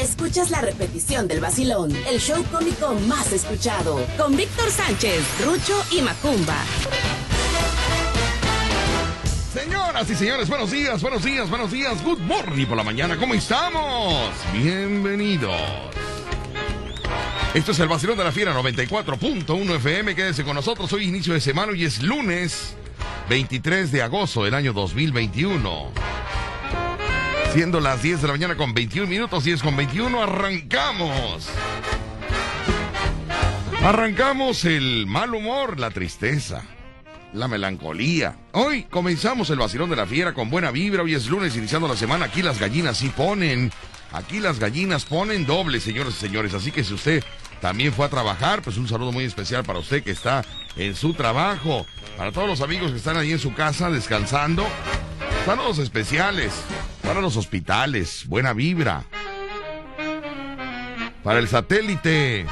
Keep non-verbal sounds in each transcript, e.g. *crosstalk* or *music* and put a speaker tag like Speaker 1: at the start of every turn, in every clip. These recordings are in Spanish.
Speaker 1: escuchas la repetición del vacilón, el show cómico más escuchado, con Víctor Sánchez, Rucho y Macumba.
Speaker 2: Señoras y señores, buenos días, buenos días, buenos días. Good morning por la mañana, ¿cómo estamos? Bienvenidos. Esto es el vacilón de la fiera 94.1 FM. Quédese con nosotros. Hoy inicio de semana y es lunes 23 de agosto del año 2021. Siendo las 10 de la mañana con 21 minutos, 10 con 21, arrancamos. Arrancamos el mal humor, la tristeza, la melancolía. Hoy comenzamos el vacilón de la fiera con buena vibra. Hoy es lunes, iniciando la semana. Aquí las gallinas sí ponen. Aquí las gallinas ponen doble, señores y señores. Así que si usted también fue a trabajar, pues un saludo muy especial para usted que está en su trabajo. Para todos los amigos que están ahí en su casa descansando. Saludos especiales para los hospitales. Buena vibra. Para el satélite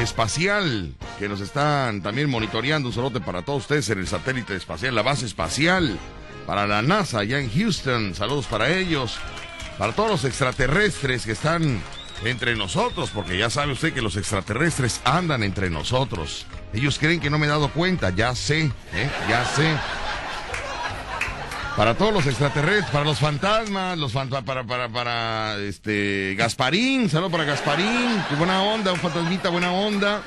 Speaker 2: espacial que nos están también monitoreando. Un saludo para todos ustedes en el satélite espacial, la base espacial. Para la NASA allá en Houston. Saludos para ellos. Para todos los extraterrestres que están entre nosotros, porque ya sabe usted que los extraterrestres andan entre nosotros. Ellos creen que no me he dado cuenta, ya sé, ¿eh? ya sé. Para todos los extraterrestres, para los fantasmas, los para, para, para, este, Gasparín, saludo para Gasparín, buena onda, un fantasmita, buena onda.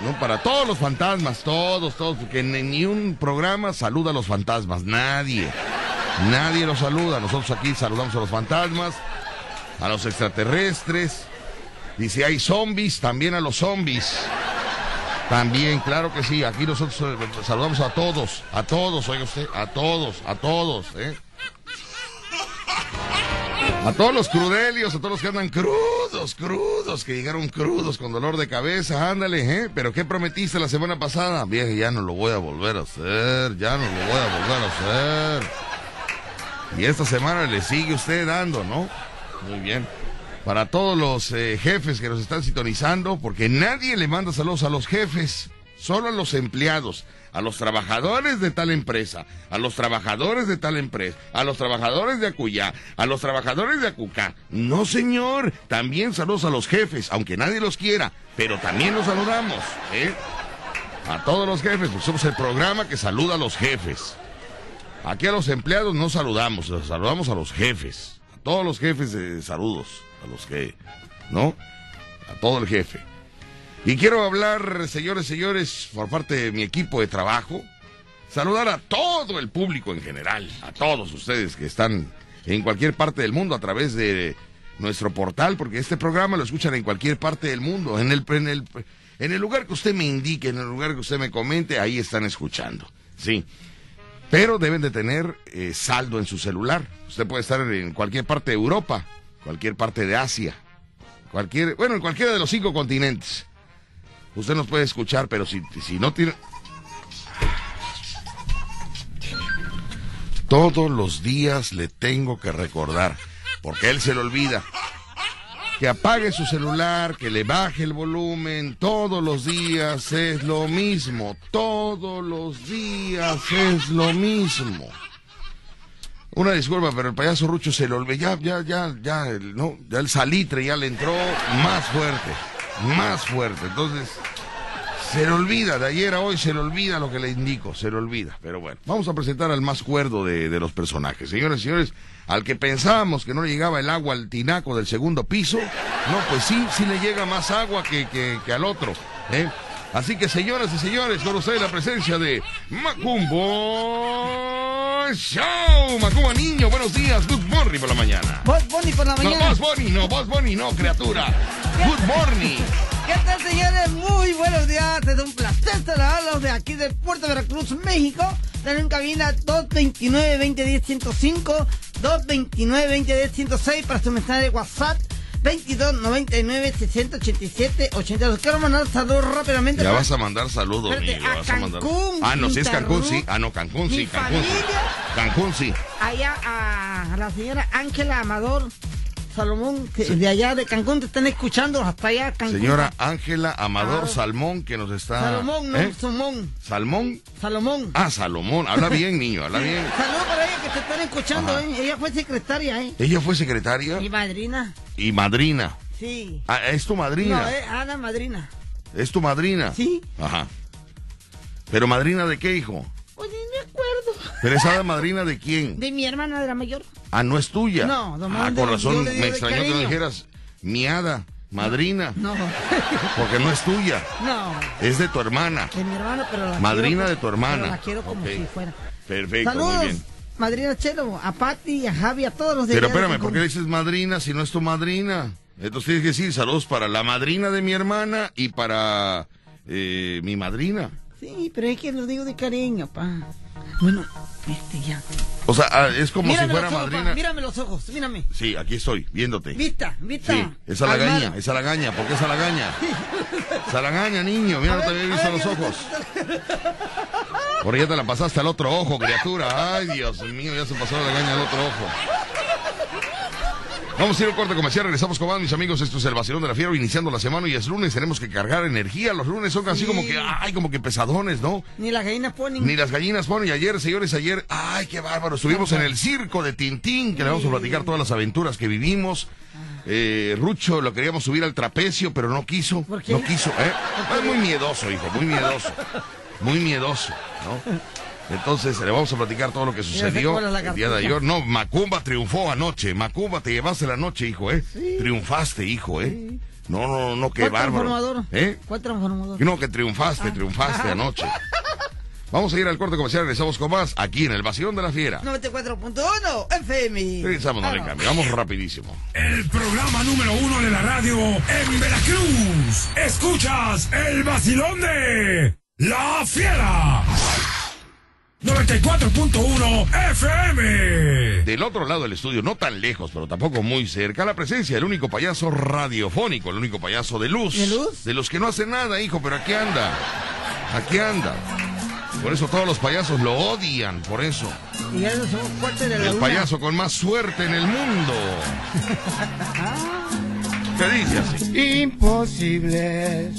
Speaker 2: No, para todos los fantasmas, todos, todos, porque ni un programa saluda a los fantasmas, nadie. Nadie los saluda. Nosotros aquí saludamos a los fantasmas, a los extraterrestres. Si hay zombies, también a los zombies. También, claro que sí. Aquí nosotros eh, saludamos a todos, a todos, oiga usted, a todos, a todos, ¿eh? A todos los crudelios, a todos los que andan crudos, crudos, que llegaron crudos con dolor de cabeza, ándale, ¿eh? Pero ¿qué prometiste la semana pasada? Vieja, ya no lo voy a volver a hacer, ya no lo voy a volver a hacer. Y esta semana le sigue usted dando, ¿no? Muy bien. Para todos los eh, jefes que nos están sintonizando, porque nadie le manda saludos a los jefes, solo a los empleados, a los trabajadores de tal empresa, a los trabajadores de tal empresa, a los trabajadores de Acuyá, a los trabajadores de Acucá. No, señor, también saludos a los jefes, aunque nadie los quiera, pero también los saludamos, ¿eh? A todos los jefes, pues somos el programa que saluda a los jefes. Aquí a los empleados no saludamos, saludamos a los jefes. A todos los jefes de saludos. A los que. ¿No? A todo el jefe. Y quiero hablar, señores, señores, por parte de mi equipo de trabajo. Saludar a todo el público en general. A todos ustedes que están en cualquier parte del mundo a través de nuestro portal, porque este programa lo escuchan en cualquier parte del mundo. En el, en el, en el lugar que usted me indique, en el lugar que usted me comente, ahí están escuchando. Sí. Pero deben de tener eh, saldo en su celular. Usted puede estar en cualquier parte de Europa, cualquier parte de Asia, cualquier, bueno, en cualquiera de los cinco continentes. Usted nos puede escuchar, pero si, si no tiene... Todos los días le tengo que recordar, porque él se lo olvida que apague su celular, que le baje el volumen, todos los días es lo mismo, todos los días es lo mismo. Una disculpa, pero el payaso Rucho se lo olvidó, ya, ya, ya, ya, el, no, ya el salitre ya le entró más fuerte, más fuerte, entonces se le olvida, de ayer a hoy se le olvida lo que le indico, se le olvida. Pero bueno, vamos a presentar al más cuerdo de, de los personajes. Señores y señores, al que pensábamos que no le llegaba el agua al tinaco del segundo piso, no, pues sí, sí le llega más agua que, que, que al otro. ¿eh? Así que señoras y señores, con ustedes la presencia de Macumbo Show. Macumba Niño, buenos días, good morning por la mañana.
Speaker 3: Boss Bunny por la mañana.
Speaker 2: No, Boss Bunny, no, Boss Bunny, no, criatura. Good morning.
Speaker 3: ¿Qué tal, señores? Muy buenos días. Es un placer saludarlos de aquí de Puerto Veracruz, México. Están en cabina 229-2010-105, 229-2010-106 para su mensaje de WhatsApp. 22 99 687 82. Quiero mandar saludos rápidamente.
Speaker 2: Ya
Speaker 3: para-
Speaker 2: vas a mandar saludos,
Speaker 3: Espérate,
Speaker 2: niño,
Speaker 3: a
Speaker 2: vas a mandar.
Speaker 3: Cancún,
Speaker 2: Ah, no, si es Cancún,
Speaker 3: Roo.
Speaker 2: sí. Ah, no, Cancún, sí, Cancún. sí.
Speaker 3: familia.
Speaker 2: Cancún, sí.
Speaker 3: allá a la señora Ángela Amador Salomón, que de allá de Cancún te están escuchando hasta allá Cancún.
Speaker 2: Señora Ángela Amador
Speaker 3: Ah.
Speaker 2: Salmón, que nos está.
Speaker 3: Salomón, no,
Speaker 2: ¿Eh?
Speaker 3: Salomón.
Speaker 2: ¿Salmón?
Speaker 3: Salomón.
Speaker 2: Ah, Salomón. Habla bien, niño, habla bien.
Speaker 3: Saludos para ella que te están escuchando. ¿eh? Ella fue secretaria, ¿eh?
Speaker 2: Ella fue secretaria
Speaker 3: Y madrina.
Speaker 2: y madrina.
Speaker 3: Sí.
Speaker 2: Ah, es tu madrina.
Speaker 3: No, es Ana Madrina.
Speaker 2: Es tu madrina.
Speaker 3: Sí.
Speaker 2: Ajá. Pero madrina de qué, hijo?
Speaker 3: Oye, no me acuerdo.
Speaker 2: ¿Pero esa madrina de quién?
Speaker 3: De mi hermana de la mayor.
Speaker 2: Ah, no es tuya.
Speaker 3: No, don
Speaker 2: Ah, con razón me extrañó que no
Speaker 3: cariño.
Speaker 2: dijeras miada, madrina,
Speaker 3: No,
Speaker 2: porque no es tuya,
Speaker 3: no.
Speaker 2: es de tu hermana.
Speaker 3: De mi hermana, pero la
Speaker 2: Madrina
Speaker 3: quiero
Speaker 2: de tu hermana.
Speaker 3: pero La quiero como si fuera.
Speaker 2: Perfecto,
Speaker 3: Saludos,
Speaker 2: muy bien.
Speaker 3: Madrina Chelo, a Pati, a Javi, a todos los de
Speaker 2: Pero espérame, ¿por qué dices madrina si no es tu madrina? Entonces tienes que decir saludos para la madrina de mi hermana y para eh, mi madrina.
Speaker 3: Sí, pero es que lo digo de cariño, pa. Bueno, este ya.
Speaker 2: O sea, ah, es como
Speaker 3: mírame
Speaker 2: si fuera
Speaker 3: pa,
Speaker 2: madrina.
Speaker 3: mírame los ojos, mírame.
Speaker 2: Sí, aquí estoy, viéndote.
Speaker 3: Vista, vista.
Speaker 2: Sí, esa
Speaker 3: al
Speaker 2: lagaña,
Speaker 3: mar.
Speaker 2: esa lagaña, ¿por qué lagaña? Esa lagaña, niño, mira,
Speaker 3: A
Speaker 2: no te
Speaker 3: ver,
Speaker 2: había
Speaker 3: a
Speaker 2: visto
Speaker 3: ver,
Speaker 2: los ojos. Por ya te la pasaste al otro ojo, criatura. Ay, Dios mío, ya se pasó la lagaña al otro ojo. Vamos a ir a un corte comercial, regresamos con más, mis amigos. Esto es el vacilón de la fiera, iniciando la semana y es lunes, tenemos que cargar energía. Los lunes son así
Speaker 3: Sí.
Speaker 2: como que, ay, como que pesadones, ¿no?
Speaker 3: Ni las gallinas ponen.
Speaker 2: Ni las gallinas ponen. Y ayer, señores, ayer, ay, qué bárbaro. Estuvimos en el circo de Tintín, que le vamos a platicar todas las aventuras que vivimos. Eh, Rucho lo queríamos subir al trapecio, pero no quiso.
Speaker 3: ¿Por qué?
Speaker 2: No quiso, ¿eh? Es muy miedoso, hijo, muy miedoso. Muy miedoso, ¿no? *laughs* Entonces, le vamos a platicar todo lo que sucedió
Speaker 3: cuál es la
Speaker 2: el día de ayer. No, Macumba triunfó anoche. Macumba, te llevaste la noche, hijo, ¿eh? Triunfaste, hijo, ¿eh? No, no, no, qué
Speaker 3: ¿Cuál
Speaker 2: bárbaro.
Speaker 3: transformador?
Speaker 2: ¿Eh?
Speaker 3: ¿Cuál transformador?
Speaker 2: No, que triunfaste, triunfaste *laughs* anoche. Vamos a ir al corte comercial, regresamos con más aquí en el Vacilón de la Fiera.
Speaker 3: 94.1 FM.
Speaker 2: Regresamos, no le
Speaker 3: Ah,
Speaker 2: cambie, vamos rapidísimo.
Speaker 4: El programa número uno de la radio en Veracruz. Escuchas el vacilón de La Fiera. 94.1 FM.
Speaker 2: Del otro lado del estudio, no tan lejos, pero tampoco muy cerca, la presencia del único payaso radiofónico, el único payaso de luz.
Speaker 3: ¿De luz?
Speaker 2: De los que no hacen nada, hijo, pero aquí anda. Aquí anda. Por eso todos los payasos lo odian, por eso.
Speaker 3: Y ya no somos fuertes de la
Speaker 2: El
Speaker 3: luna.
Speaker 2: payaso con más suerte en el mundo. *laughs* ¿Qué dice así?
Speaker 5: imposibles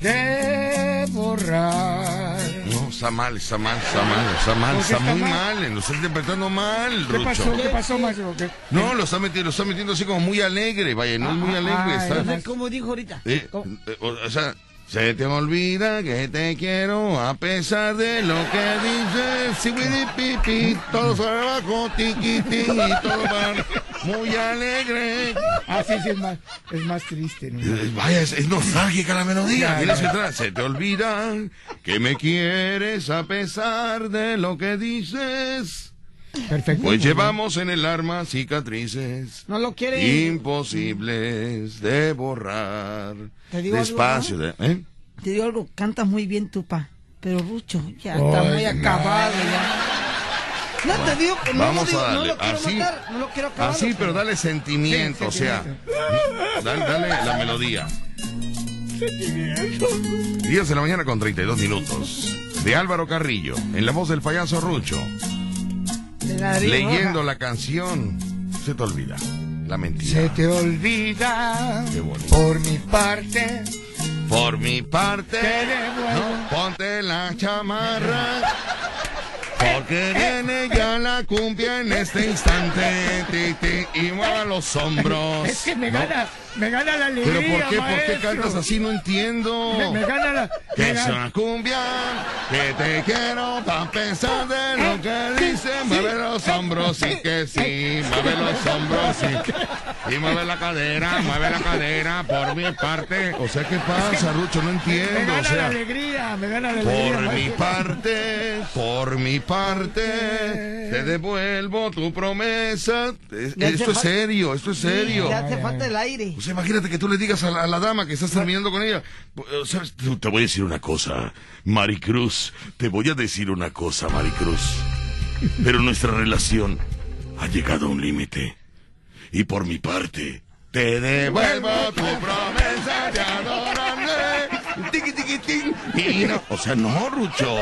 Speaker 5: de borrar.
Speaker 2: No, está mal, está mal, está mal, está mal,
Speaker 5: ¿Por qué
Speaker 2: está
Speaker 5: está
Speaker 2: muy
Speaker 5: mal?
Speaker 2: mal, lo está interpretando mal,
Speaker 5: ¿Qué
Speaker 2: Rucho.
Speaker 5: pasó? ¿Qué pasó, maestro? ¿Qué-
Speaker 2: No, lo está metiendo, lo está metiendo así como muy alegre, vaya, no es muy
Speaker 5: Ah,
Speaker 2: alegre,
Speaker 5: ah,
Speaker 2: está.
Speaker 3: Cómo dijo ahorita.
Speaker 2: Eh,
Speaker 3: ¿Cómo?
Speaker 2: eh, o, o sea, se te olvida que te quiero a pesar de lo que dices. Wiri, pipi, todo para abajo, tiqui, tiqui, todo para muy alegre.
Speaker 5: Ah, sí, es más, es más triste. ¿no?
Speaker 2: Eh, Vaya, es, es nostálgica la melodía.
Speaker 5: Ya, ya.
Speaker 2: Se te olvida que me quieres a pesar de lo que dices.
Speaker 5: Perfecto.
Speaker 2: Pues llevamos en el arma cicatrices.
Speaker 3: No lo quiere.
Speaker 2: Imposibles de borrar.
Speaker 3: Te digo algo,
Speaker 2: Despacio. de- ¿eh?
Speaker 3: Te digo algo, cantas muy bien tú, pa. Pero Rucho, ya está muy
Speaker 5: no.
Speaker 3: acabado ya. No te digo, no,
Speaker 2: Vamos
Speaker 3: digo,
Speaker 2: a darle.
Speaker 3: no lo quiero
Speaker 2: así,
Speaker 3: matar, no lo quiero acabar.
Speaker 2: así, pero dale sentimiento, o sea, dale, dale la melodía. 10 de la mañana con 32 minutos. De Álvaro Carrillo, en la voz del payaso Rucho, leyendo la canción. Se te olvida. La mentira.
Speaker 5: Se te olvida
Speaker 2: Qué bonito.
Speaker 5: por mi parte.
Speaker 2: Por mi parte,
Speaker 5: Te devuelvo.
Speaker 2: no, ponte la chamarra. *laughs* Porque viene ya la cumbia en este instante. Ti, ti, y mueva los hombros.
Speaker 5: Es que me
Speaker 2: ¿no?
Speaker 5: gana, me gana la
Speaker 2: ¿Pero
Speaker 5: alegría,
Speaker 2: por qué? ¿Por qué cantas así? No entiendo.
Speaker 5: Me, me gana la...
Speaker 2: Que
Speaker 5: me
Speaker 2: es
Speaker 5: gana-
Speaker 2: una cumbia, que te quiero pa' pesar de lo que dice. Mueve los hombros, sí que sí. Mueve los hombros, sí. Y mueve la cadera, mueve la cadera por mi parte. O sea, ¿qué pasa, Rucho? No
Speaker 5: Me
Speaker 2: entiendo.
Speaker 5: gana
Speaker 2: O
Speaker 5: la alegría, me gana la alegría.
Speaker 2: por mi parte, por mi parte, te devuelvo tu promesa. Es- Esto es serio, esto es serio.
Speaker 3: Ya hace falta el aire.
Speaker 2: O sea, imagínate que tú le digas a la, a la dama que estás terminando con ella. Te voy a decir una cosa, Maricruz. Te voy a decir una cosa, Maricruz. Pero nuestra relación ha llegado a un límite. Y por mi parte, te devuelvo tu promesa de adorarme. tiqui, tiqui, tin. Y no, o sea, no, Rucho.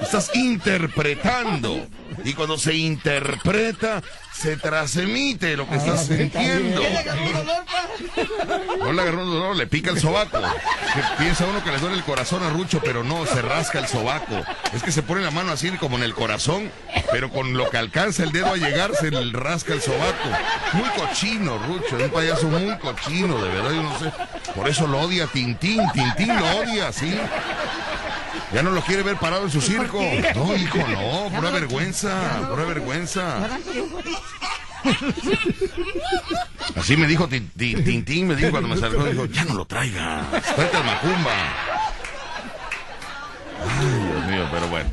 Speaker 2: Estás interpretando. Y cuando se interpreta, se transmite lo que estás sintiendo.
Speaker 3: ¿Qué le agarró dolor, pa?
Speaker 2: No le agarró un dolor, le pica el sobaco. Que piensa uno que le duele el corazón a Rucho, pero no, se rasca el sobaco. Es que se pone la mano así como en el corazón, pero con lo que alcanza el dedo a llegar se le rasca el sobaco. Muy cochino, Rucho, es un payaso muy cochino, de verdad, yo no sé. Por eso lo odia Tintín, Tintín lo odia, sí. Ya no lo quiere ver parado en su circo. No, hijo, no, pura vergüenza, pura vergüenza. Así me dijo Tin- Tin- Tintín, me dijo cuando me salgó, dijo, ya no lo traigas, tráete al Macumba. Ay, pero bueno.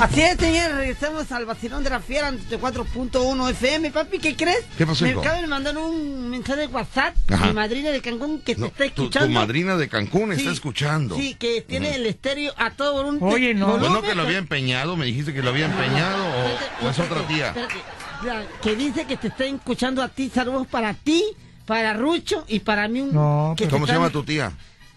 Speaker 3: Así es, señor. Regresamos al vacilón de la fiera 94.1 FM. Papi, ¿qué crees?
Speaker 2: ¿Qué pasó,
Speaker 3: Me
Speaker 2: hijo?
Speaker 3: acaban de mandar un mensaje de WhatsApp.
Speaker 2: Ajá.
Speaker 3: Mi madrina de Cancún que te
Speaker 2: No,
Speaker 3: está
Speaker 2: tu, tu
Speaker 3: escuchando.
Speaker 2: madrina de Cancún está escuchando.
Speaker 3: Sí, que tiene el estéreo a todo volumen.
Speaker 5: Oye, no.
Speaker 2: No
Speaker 3: volumen,
Speaker 2: que lo había empeñado, me dijiste que lo había empeñado o, o es otra tía.
Speaker 3: Que dice que te está escuchando a ti. Saludos para ti, para Rucho y para mí. Un,
Speaker 5: No,
Speaker 3: que
Speaker 5: pero-
Speaker 3: te
Speaker 2: ¿Cómo se llama tu tía?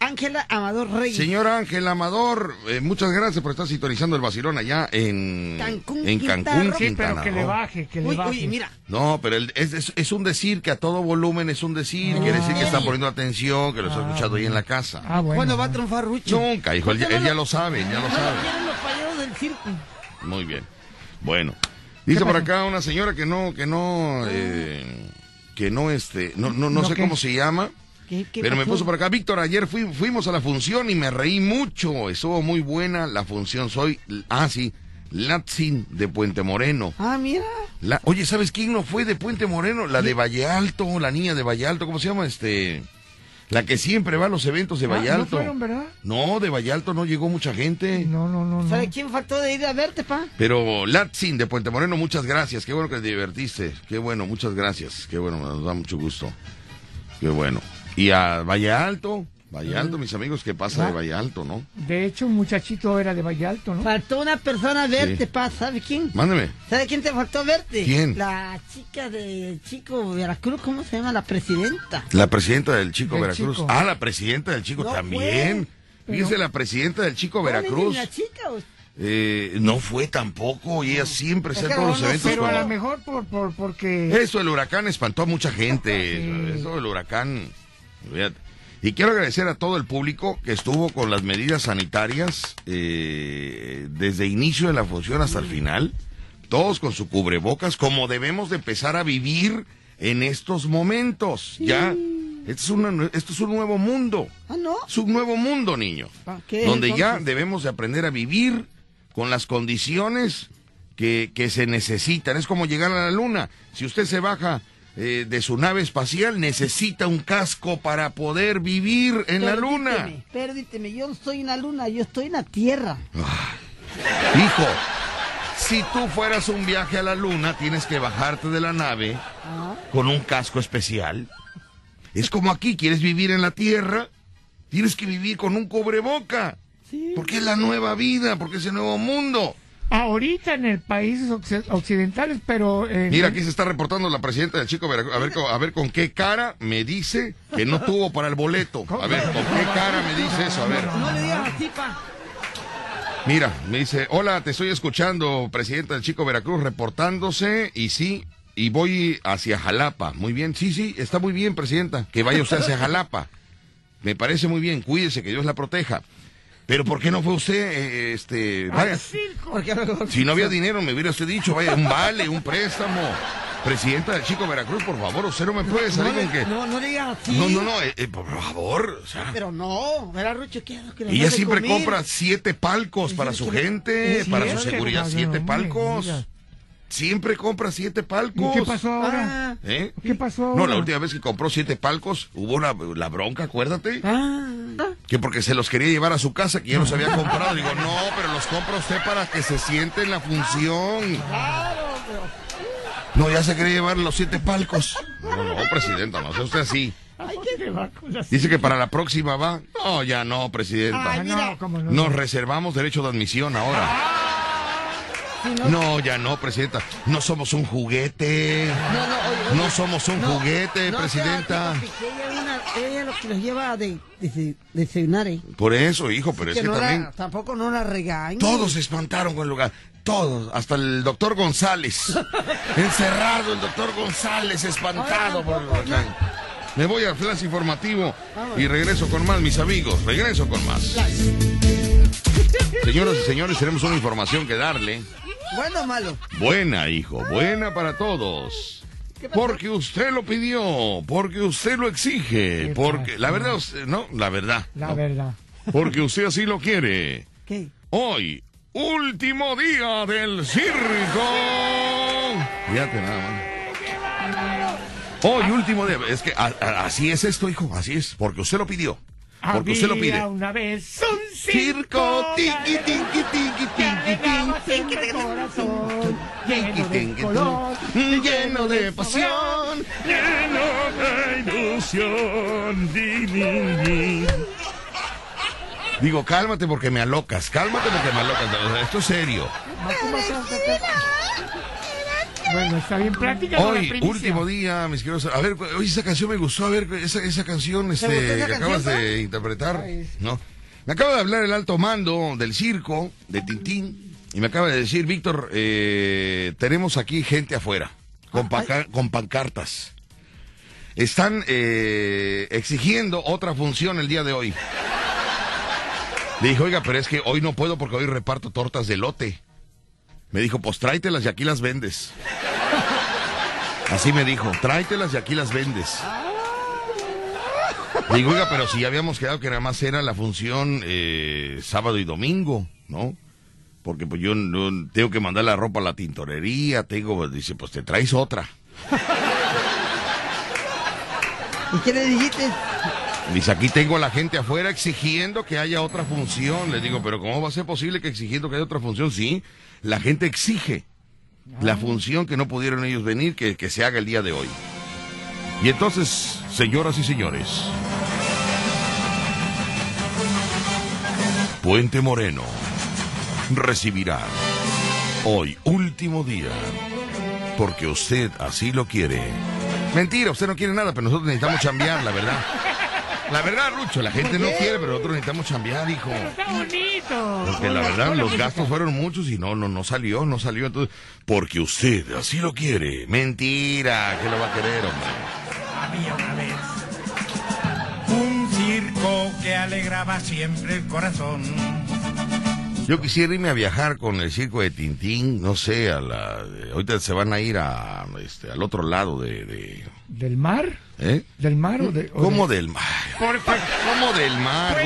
Speaker 3: Ángela Amador Reyes.
Speaker 2: Señor Ángel Amador, eh, muchas gracias por estar sintonizando el vacilón allá en
Speaker 3: Cancún,
Speaker 2: en
Speaker 3: Quintana
Speaker 2: Cancún,
Speaker 3: Roo.
Speaker 5: Sí,
Speaker 2: Quintana
Speaker 5: pero que le baje, que le
Speaker 3: Uy,
Speaker 5: baje.
Speaker 3: uy, mira.
Speaker 2: No, pero el- es, es- es un decir que a todo volumen es un decir. Quiere decir que está poniendo atención, que lo está escuchando ahí en la casa.
Speaker 5: Ah, bueno.
Speaker 3: ¿Cuándo va a triunfar Rucho?
Speaker 2: Nunca, hijo, él, ya-
Speaker 3: ¿Por qué
Speaker 2: él
Speaker 3: no
Speaker 2: ya lo sabe, ya lo sabe.
Speaker 3: quieren los payasos del circo?
Speaker 2: Muy bien. Bueno, dice por acá una señora que no, que no, eh, que no, este, no, no, no
Speaker 5: ¿No
Speaker 2: sé
Speaker 5: qué?
Speaker 2: cómo se llama.
Speaker 3: ¿Qué- qué
Speaker 2: Pero me puso por acá, Víctor, ayer fui- fuimos a la función y me reí mucho. Estuvo muy buena la función. Soy, ah, sí, Latzin de Puente Moreno.
Speaker 3: Ah, mira.
Speaker 2: La, oye, ¿sabes quién no fue de Puente Moreno? La de Valle Alto, la niña de Valle Alto, ¿cómo se llama? Este, la que siempre va a los eventos de
Speaker 5: Ah,
Speaker 2: Valle
Speaker 5: ¿no
Speaker 2: Alto.
Speaker 5: fueron, verdad?
Speaker 2: No, de Valle Alto no llegó mucha gente.
Speaker 5: No, no, no. no.
Speaker 3: ¿Sabe quién faltó de ir a verte, pa?
Speaker 2: Pero Latzin de Puente Moreno, muchas gracias. Qué bueno que te divertiste. Qué bueno, muchas gracias. Qué bueno, nos da mucho gusto. Qué bueno. Y a Valle Alto, Valle Alto, mis amigos, ¿qué pasa de Valle Alto, no?
Speaker 5: De hecho, un muchachito era de Valle Alto, ¿no?
Speaker 3: Faltó una persona a verte,
Speaker 2: Sí.
Speaker 3: pa. ¿Sabe quién?
Speaker 2: Mándeme.
Speaker 3: ¿Sabe quién te faltó verte?
Speaker 2: ¿Quién?
Speaker 3: La chica de Chico Veracruz, ¿cómo se llama? La presidenta.
Speaker 2: La presidenta del Chico
Speaker 5: Del
Speaker 2: Veracruz.
Speaker 5: Chico.
Speaker 2: Ah, la presidenta del Chico
Speaker 3: No
Speaker 2: también.
Speaker 5: fue.
Speaker 2: Fíjese, la presidenta del Chico
Speaker 3: ¿Cómo le
Speaker 2: Veracruz.
Speaker 3: La chica, o-
Speaker 2: eh, no fue tampoco. Y ella siempre
Speaker 3: Es
Speaker 2: está en todos los eventos.
Speaker 5: Pero a
Speaker 2: cuando-
Speaker 5: lo mejor por, por, porque...
Speaker 2: Eso del huracán espantó a mucha gente.
Speaker 5: Sí.
Speaker 2: Eso del huracán. Y quiero agradecer a todo el público que estuvo con las medidas sanitarias eh, desde inicio de la función hasta el final. Todos con su cubrebocas, como debemos de empezar a vivir en estos momentos. Ya, esto es, una- esto es un nuevo mundo.
Speaker 3: Ah, no.
Speaker 2: Es un nuevo mundo, niño.
Speaker 3: ¿qué,
Speaker 2: Donde ya debemos de aprender a vivir con las condiciones que, que se necesitan. Es como llegar a la luna. Si usted se baja eh, de su nave espacial, necesita un casco para poder vivir en la luna.
Speaker 3: Perdíteme, yo no estoy en la luna, yo estoy en la tierra.
Speaker 2: Hijo, si tú fueras un viaje a la luna, tienes que bajarte de la nave
Speaker 3: Ah,
Speaker 2: con un casco especial. Es como aquí, quieres vivir en la tierra, tienes que vivir con un cubreboca.
Speaker 3: sí.
Speaker 2: Porque es la nueva vida, porque es el nuevo mundo.
Speaker 5: Ahorita en el países occ- occidentales, pero... en-
Speaker 2: Mira, aquí se está reportando la presidenta del Chico Veracruz. A ver, a ver con qué cara me dice que no tuvo para el boleto. A ver, ¿con qué cara me dice eso? A ver.
Speaker 3: No le digas así, pa.
Speaker 2: Mira, me dice, hola, te estoy escuchando, presidenta del Chico Veracruz, reportándose, y sí, y voy hacia Jalapa. Muy bien, sí, sí, está muy bien, presidenta, que vaya usted hacia Jalapa. Me parece muy bien, cuídese, que Dios la proteja. Pero ¿por qué no fue usted, eh, este, vaya? Si no había dinero, me hubiera usted dicho, vaya, un vale, un préstamo. Presidenta del Chico Veracruz, por favor, usted no me puede salir
Speaker 3: no,
Speaker 2: con que...
Speaker 3: no, no digas así.
Speaker 2: No, no, no, eh, eh, por favor, o sea...
Speaker 3: Pero no, verá, Rucho, ¿qué es lo que
Speaker 2: Ella siempre
Speaker 3: comer?
Speaker 2: compra siete palcos para su gente, para su seguridad, siete palcos. Siempre compra siete
Speaker 5: ¿Y
Speaker 2: palcos.
Speaker 5: qué pasó ahora?
Speaker 3: Ah,
Speaker 2: ¿Eh?
Speaker 5: ¿Qué pasó
Speaker 2: No, la última vez que compró siete palcos hubo una, la bronca, acuérdate.
Speaker 3: ah.
Speaker 2: Que porque se los quería llevar a su casa, que ya los había comprado. Digo, no, pero los compra usted para que se siente en la función. No, ya se quería llevar los siete palcos. No, no, no, presidenta, no sea usted así.
Speaker 5: ¿Qué va con las-
Speaker 2: Dice que para la próxima va. No, ya no, presidenta.
Speaker 5: Ah,
Speaker 3: mira.
Speaker 5: no, cómo no.
Speaker 2: Nos reservamos derecho de admisión ahora.
Speaker 3: No,
Speaker 2: ya no, presidenta. No somos un juguete.
Speaker 3: no, no, oye,
Speaker 2: No somos un juguete,
Speaker 3: No,
Speaker 2: presidenta.
Speaker 3: sea, Piqué, ella es una- ella es lo que los lleva de, de, ¿eh?
Speaker 2: Por eso, hijo, pero es
Speaker 3: Que
Speaker 2: que
Speaker 3: la-
Speaker 2: también
Speaker 3: tampoco no la regañen.
Speaker 2: todos se espantaron con el lugar. Todos, hasta el doctor González. *laughs* Encerrado el doctor González, espantado por el huracán. Me voy al flash informativo y regreso con más, mis amigos. Regreso con más. Señoras y señores, tenemos una información que darle.
Speaker 3: Bueno o malo.
Speaker 2: Buena, hijo, buena para todos. Porque usted lo pidió, porque usted lo exige,
Speaker 5: ¿Qué
Speaker 2: porque la verdad, usted- no, la verdad,
Speaker 5: La
Speaker 2: no.
Speaker 5: verdad.
Speaker 2: porque usted así lo quiere.
Speaker 3: ¿Qué?
Speaker 2: Hoy, último día del circo. Fíjate nada más. Hoy, último día. Es que a- a- así es esto, hijo, así es, porque usted lo pidió. Porque usted lo pide.
Speaker 5: Una vez un
Speaker 2: Circo, tiqui, tiqui, tiqui, tiqui, tiqui,
Speaker 5: corazón, lleno de color,
Speaker 2: lleno de pasión.
Speaker 4: Lleno de ilusión. Di, di, di.
Speaker 2: Digo, cálmate porque me alocas, cálmate porque me alocas. Esto es serio.
Speaker 5: Bueno, está bien práctica
Speaker 2: Hoy, último día, mis queridos. A ver, oye, esa canción me gustó. A ver, esa, esa canción este, que
Speaker 3: canción,
Speaker 2: acabas de interpretar. ¿No? Me acaba de hablar el alto mando del circo, de Tintín, y me acaba de decir, Víctor, eh, tenemos aquí gente afuera, con, panca- con pancartas. Están eh, exigiendo otra función el día de hoy. Le dije, oiga, pero es que hoy no puedo porque hoy reparto tortas de lote. Me dijo, pues tráetelas y aquí las vendes. Así me dijo, tráetelas y aquí las vendes. Digo, oiga, pero si ya habíamos quedado que nada más era la función eh, sábado y domingo, ¿no? Porque pues yo no, tengo que mandar la ropa a la tintorería, tengo, dice, pues te traes otra.
Speaker 3: ¿Y qué le dijiste?
Speaker 2: Dice, aquí tengo a la gente afuera exigiendo que haya otra función. Le digo, pero ¿cómo va a ser posible que exigiendo que haya otra función? Sí, la gente exige la función que no pudieron ellos venir, que, que se haga el día de hoy. Y entonces, señoras y señores, Puente Moreno recibirá hoy, último día, porque usted así lo quiere. Mentira, usted no quiere nada, pero nosotros necesitamos chambear, la verdad. La verdad, Rucho, la gente no quiere, pero nosotros necesitamos chambear, hijo.
Speaker 5: Está bonito.
Speaker 2: Porque la verdad, los gastos fueron muchos y no, no, no salió, no salió. Entonces, porque usted así lo quiere. Mentira, que lo va a querer, hombre.
Speaker 6: Había una vez un circo que alegraba siempre el corazón.
Speaker 2: Yo quisiera irme a viajar con el circo de Tintín, no sé, a la, ahorita se van a ir a, este, al otro lado de, de-
Speaker 5: ¿Del mar?
Speaker 2: ¿Eh?
Speaker 5: ¿Del mar o de...? o
Speaker 2: ¿Cómo
Speaker 5: de-
Speaker 2: del mar?
Speaker 5: Por-
Speaker 2: ¿Cómo del mar,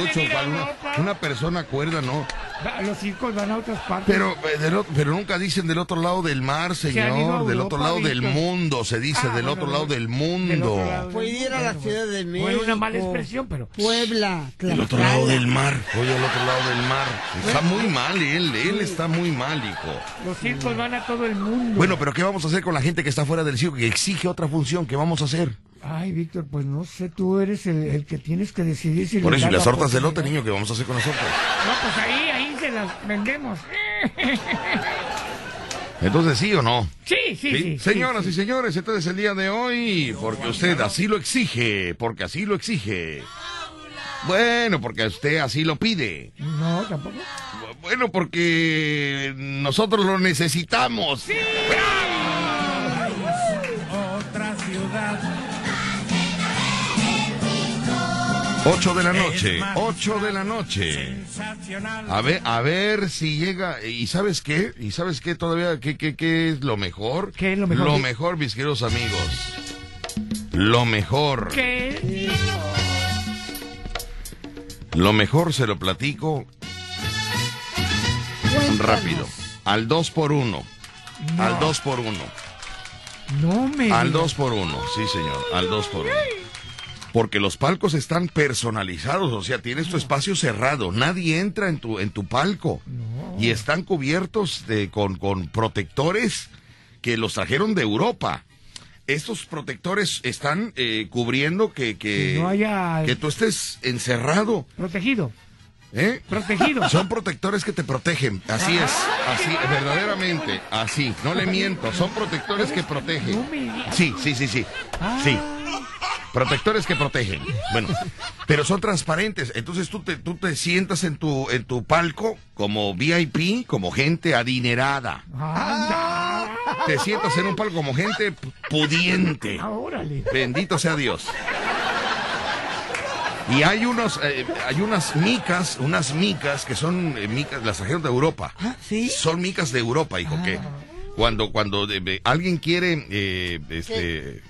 Speaker 2: una, una persona cuerda, ¿no?
Speaker 5: Va- Los circos van a otras partes.
Speaker 2: Pero, eh, del pero nunca dicen del otro lado del mar, señor. Del otro lado del mundo, se dice,
Speaker 5: Ah,
Speaker 2: del
Speaker 5: bueno,
Speaker 2: otro
Speaker 5: del-
Speaker 2: lado del
Speaker 5: del
Speaker 2: mundo.
Speaker 3: Puede ir a la
Speaker 5: Bueno,
Speaker 3: Ciudad de México.
Speaker 5: Fue una mala expresión, pero...
Speaker 3: Puebla,
Speaker 2: Del otro lado del mar, oye, al otro lado del mar. Está muy mal él, él está muy mal, hijo.
Speaker 5: Los circos van a todo el mundo.
Speaker 2: Bueno, pero ¿qué vamos a hacer con la gente que está fuera del circo que exige otra función? ¿Qué vamos a hacer?
Speaker 5: Ay, Víctor, pues no sé, tú eres el, el que tienes que decidir si
Speaker 2: Por eso, y las
Speaker 5: la
Speaker 2: tortas de lote, niño, ¿qué vamos a hacer con nosotros?
Speaker 5: No, pues ahí, ahí se las vendemos. *laughs*
Speaker 2: Entonces, ¿sí o no?
Speaker 5: Sí, sí, sí.
Speaker 2: ¿Sí?
Speaker 5: sí,
Speaker 2: Señoras
Speaker 5: sí.
Speaker 2: y señores, entonces el día de hoy, porque usted así lo exige, porque así lo exige. Bueno, porque usted así lo pide.
Speaker 5: No, tampoco.
Speaker 2: Bueno, porque nosotros lo necesitamos.
Speaker 6: Otra ciudad.
Speaker 2: 8 de la noche, 8 de la noche.
Speaker 6: Sensacional.
Speaker 2: A ver, a ver si llega. ¿Y sabes qué? ¿Y sabes qué todavía? ¿Qué, qué, qué es lo mejor?
Speaker 5: ¿Qué es lo mejor?
Speaker 2: Lo mejor, mis queridos amigos. Lo mejor.
Speaker 5: ¿Qué?
Speaker 2: Lo mejor se lo platico
Speaker 3: Cuéntanos.
Speaker 2: rápido. Al 2 por 1
Speaker 5: No.
Speaker 2: Al 2 por 1
Speaker 5: No me.
Speaker 2: Al
Speaker 5: digas.
Speaker 2: 2 por 1 sí señor, al 2 por 1 Porque los palcos están personalizados, o sea, tienes tu espacio cerrado, nadie entra en tu, en tu palco. Y están cubiertos de, con, con protectores que los trajeron de Europa. Estos protectores están eh, cubriendo que, que,
Speaker 5: Que no haya-
Speaker 2: que tú estés encerrado.
Speaker 5: Protegido.
Speaker 2: ¿Eh?
Speaker 5: Protegido.
Speaker 2: Son protectores que te protegen. Así es. Así, verdaderamente. Así. No le miento. Son protectores que protegen. Sí, sí, sí, sí. Sí. Protectores que protegen. Bueno, pero son transparentes. Entonces tú te, tú te sientas en tu, en tu palco como VIP, como gente adinerada.
Speaker 5: Anda.
Speaker 2: Te sientas en un palco como gente pudiente.
Speaker 5: Ah, órale.
Speaker 2: Bendito sea Dios. Y hay unos, eh, hay unas micas, unas micas que son eh, micas, las trajeron de Europa.
Speaker 3: Ah, ¿sí?
Speaker 2: Son micas de Europa, hijo, que cuando, cuando eh, alguien quiere, eh, este,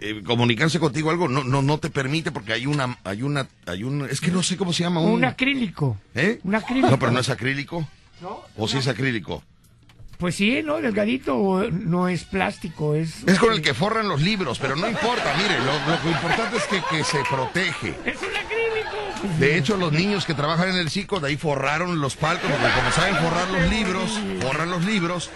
Speaker 2: eh, comunicarse contigo algo, no, no, no te permite porque hay una, hay una, hay un, es que no sé cómo se llama un,
Speaker 5: Un acrílico.
Speaker 2: ¿eh?
Speaker 5: un acrílico.
Speaker 2: No, pero no es acrílico.
Speaker 5: ¿No?
Speaker 2: ¿O sí es acrílico?
Speaker 5: Pues sí, ¿no? Delgadito no es plástico, es...
Speaker 2: Es con el que forran los libros, pero no importa, mire, lo, importante es que, que se protege.
Speaker 5: Es un acrílico.
Speaker 2: De hecho, los niños que trabajan en el circo, de ahí forraron los palcos, porque como saben forrar los libros, forran los libros,